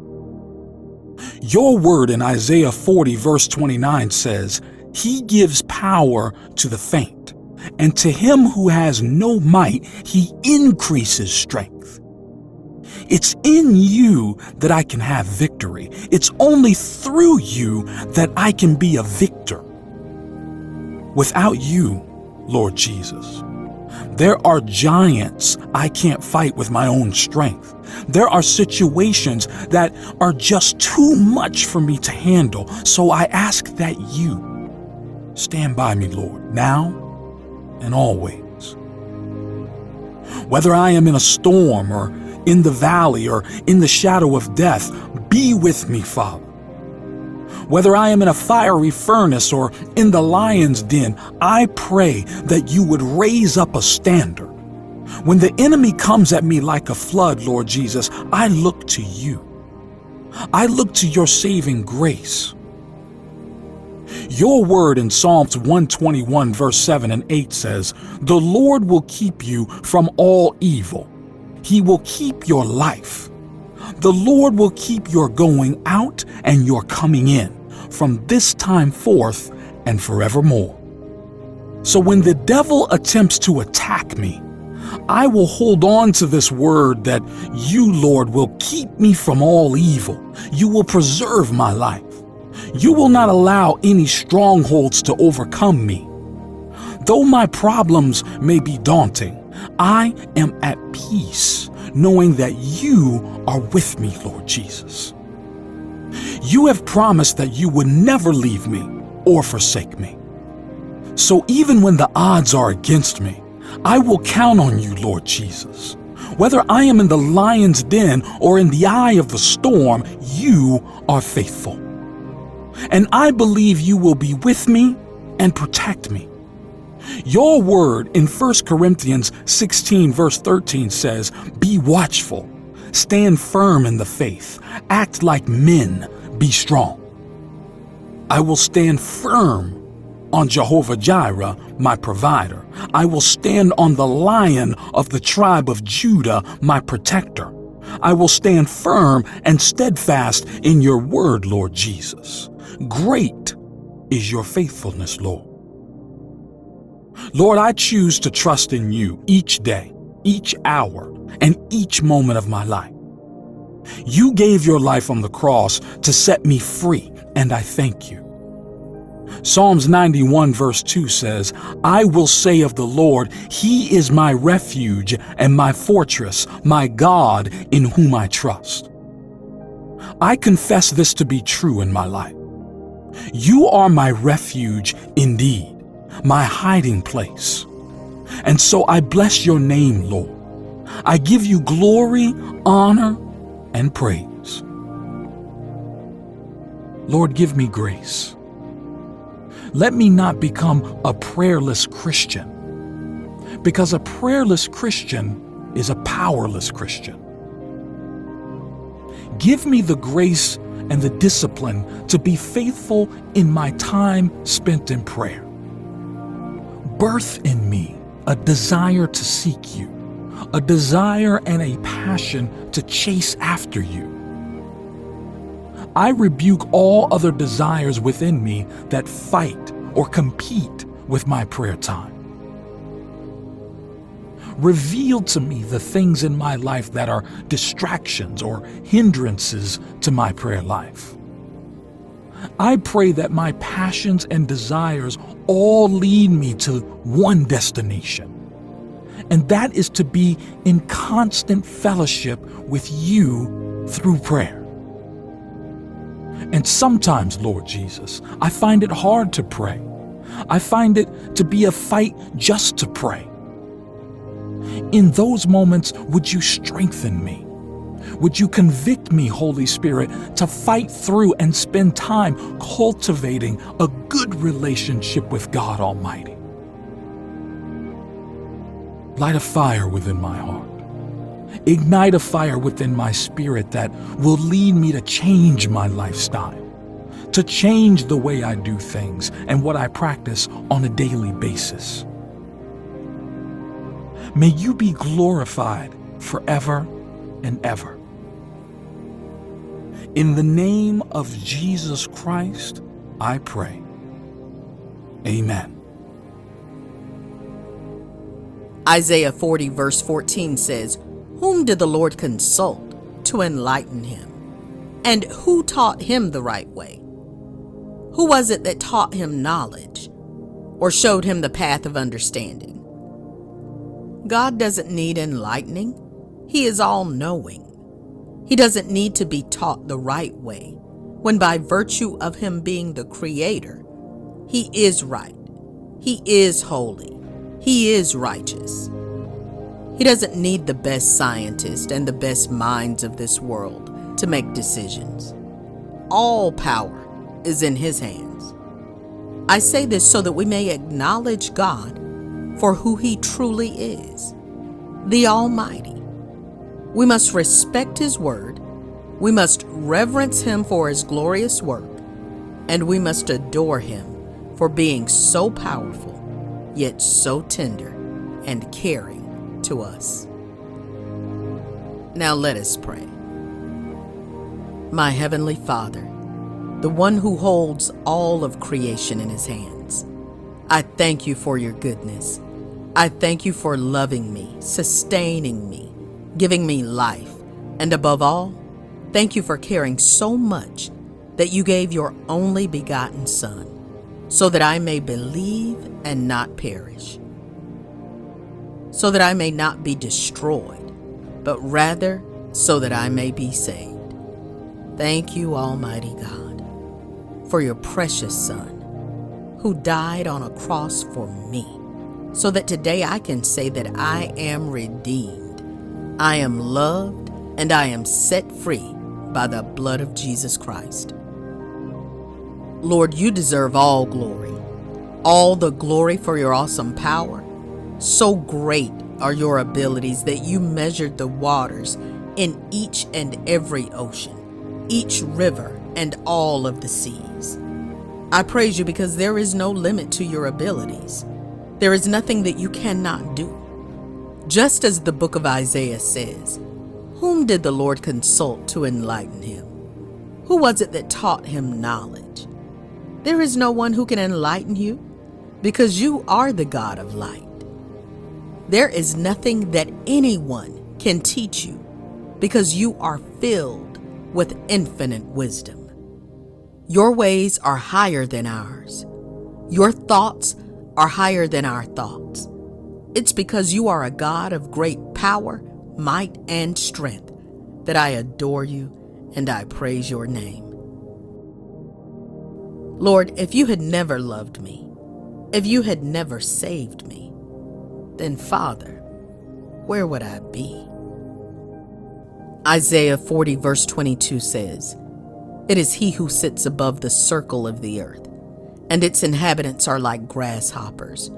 Your word in Isaiah 40, verse 29 says, He gives power to the faint, and to him who has no might, He increases strength. It's in you that I can have victory. It's only through you that I can be a victor. Without you, Lord Jesus, there are giants I can't fight with my own strength. There are situations that are just too much for me to handle. So I ask that you stand by me, Lord, now and always. Whether I am in a storm or in the valley or in the shadow of death, be with me, Father. Whether I am in a fiery furnace or in the lion's den, I pray that you would raise up a standard. When the enemy comes at me like a flood, Lord Jesus, I look to you. I look to your saving grace. Your word in Psalms 121, verse 7 and 8 says, The Lord will keep you from all evil. He will keep your life. The Lord will keep your going out and your coming in from this time forth and forevermore. So when the devil attempts to attack me, I will hold on to this word that you, Lord, will keep me from all evil. You will preserve my life. You will not allow any strongholds to overcome me. Though my problems may be daunting, I am at peace knowing that you are with me, Lord Jesus. You have promised that you would never leave me or forsake me. So even when the odds are against me, I will count on you, Lord Jesus. Whether I am in the lion's den or in the eye of the storm, you are faithful. And I believe you will be with me and protect me. Your word in 1 Corinthians 16, verse 13 says, Be watchful, stand firm in the faith, act like men, be strong. I will stand firm on Jehovah Jireh, my provider. I will stand on the lion of the tribe of Judah, my protector. I will stand firm and steadfast in your word, Lord Jesus. Great is your faithfulness, Lord. Lord, I choose to trust in you each day, each hour, and each moment of my life. You gave your life on the cross to set me free, and I thank you. Psalms 91, verse 2 says, I will say of the Lord, He is my refuge and my fortress, my God in whom I trust. I confess this to be true in my life. You are my refuge indeed, my hiding place. And so I bless your name, Lord. I give you glory, honor, and praise. Lord, give me grace let me not become a prayerless Christian. Because a prayerless Christian is a powerless Christian. Give me the grace and the discipline to be faithful in my time spent in prayer. Birth in me a desire to seek you, a desire and a passion to chase after you. I rebuke all other desires within me that fight or compete with my prayer time. Reveal to me the things in my life that are distractions or hindrances to my prayer life. I pray that my passions and desires all lead me to one destination, and that is to be in constant fellowship with you through prayer. And sometimes, Lord Jesus, I find it hard to pray. I find it to be a fight just to pray. In those moments, would you strengthen me? Would you convict me, Holy Spirit, to fight through and spend time cultivating a good relationship with God Almighty? Light a fire within my heart. Ignite a fire within my spirit that will lead me to change my lifestyle, to change the way I do things and what I practice on a daily basis. May you be glorified forever and ever. In the name of Jesus Christ, I pray. Amen. Isaiah 40, verse 14 says, whom did the Lord consult to enlighten him? And who taught him the right way? Who was it that taught him knowledge or showed him the path of understanding? God doesn't need enlightening, He is all knowing. He doesn't need to be taught the right way when, by virtue of Him being the Creator, He is right, He is holy, He is righteous. He doesn't need the best scientists and the best minds of this world to make decisions. All power is in His hands. I say this so that we may acknowledge God for who He truly is the Almighty. We must respect His Word, we must reverence Him for His glorious work, and we must adore Him for being so powerful, yet so tender and caring to us. Now let us pray. My Heavenly Father, the one who holds all of creation in his hands, I thank you for your goodness. I thank you for loving me, sustaining me, giving me life, and above all, thank you for caring so much that you gave your only begotten Son, so that I may believe and not perish, so that I may not be destroyed, but rather so that I may be saved. Thank you, Almighty God, for your precious Son, who died on a cross for me, so that today I can say that I am redeemed, I am loved, and I am set free by the blood of Jesus Christ. Lord, you deserve all glory, all the glory for your awesome power. So great are your abilities that you measured the waters in each and every ocean, each river, and all of the seas. I praise you because there is no limit to your abilities. There is nothing that you cannot do. Just as the book of Isaiah says, Whom did the Lord consult to enlighten him? Who was it that taught him knowledge? There is no one who can enlighten you because you are the God of light. There is nothing that anyone can teach you because you are filled with infinite wisdom. Your ways are higher than ours. Your thoughts are higher than our thoughts. It's because you are a God of great power, might, and strength that I adore you and I praise your name. Lord, if you had never loved me, if you had never saved me, then Father, where would I be? Isaiah 40, verse 22 says, It is he who sits above the circle of the earth, and its inhabitants are like grasshoppers,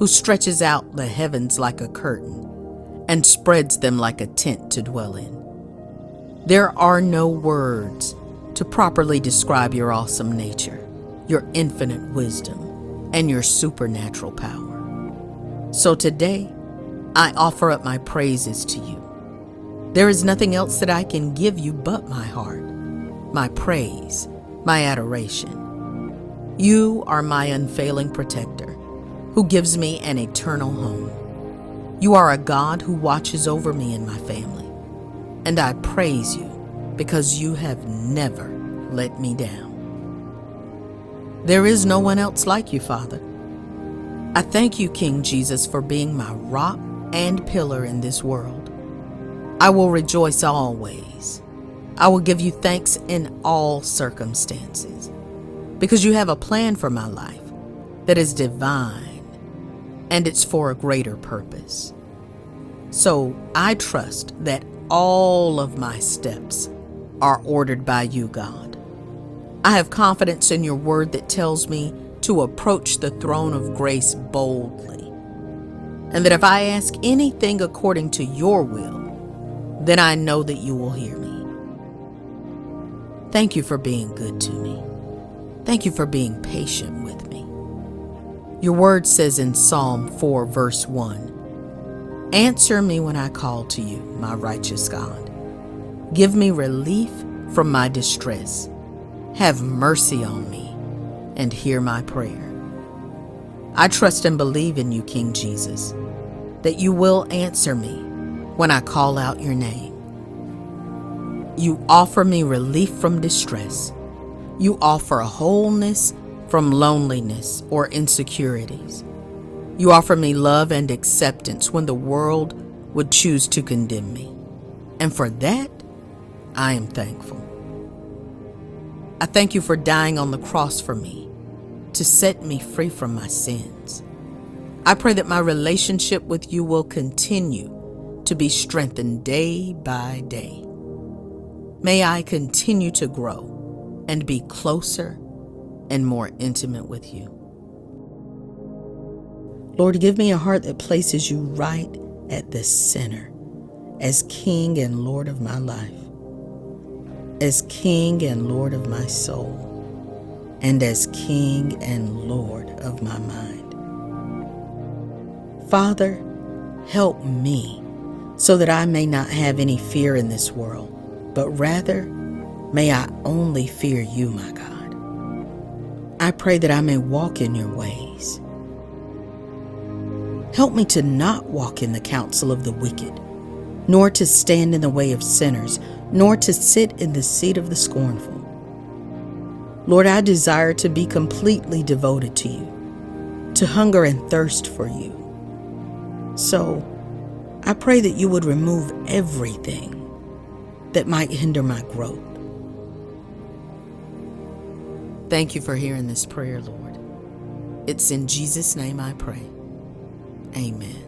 who stretches out the heavens like a curtain, and spreads them like a tent to dwell in. There are no words to properly describe your awesome nature your infinite wisdom, and your supernatural power. So today, I offer up my praises to you. There is nothing else that I can give you but my heart, my praise, my adoration. You are my unfailing protector, who gives me an eternal home. You are a God who watches over me and my family, and I praise you because you have never let me down. There is no one else like you, Father. I thank you, King Jesus, for being my rock and pillar in this world. I will rejoice always. I will give you thanks in all circumstances because you have a plan for my life that is divine and it's for a greater purpose. So I trust that all of my steps are ordered by you, God. I have confidence in your word that tells me to approach the throne of grace boldly. And that if I ask anything according to your will, then I know that you will hear me. Thank you for being good to me. Thank you for being patient with me. Your word says in Psalm 4, verse 1 Answer me when I call to you, my righteous God. Give me relief from my distress have mercy on me and hear my prayer. I trust and believe in you, King Jesus, that you will answer me when I call out your name. You offer me relief from distress. You offer wholeness from loneliness or insecurities. You offer me love and acceptance when the world would choose to condemn me. And for that, I am thankful. I thank you for dying on the cross for me to set me free from my sins. I pray that my relationship with you will continue to be strengthened day by day. May I continue to grow and be closer and more intimate with you. Lord, give me a heart that places you right at the center as King and Lord of my life, as King and Lord of my soul, and as King and Lord of my mind. Father, help me so that I may not have any fear in this world, but rather may I only fear you, my God. I pray that I may walk in your ways Help me to not walk in the counsel of the wicked, nor to stand in the way of sinners, nor to sit in the seat of the scornful. Lord, I desire to be completely devoted to you, to hunger and thirst for you. So, I pray that you would remove everything that might hinder my growth. Thank you for hearing this prayer, Lord. It's in Jesus' name I pray. Amen.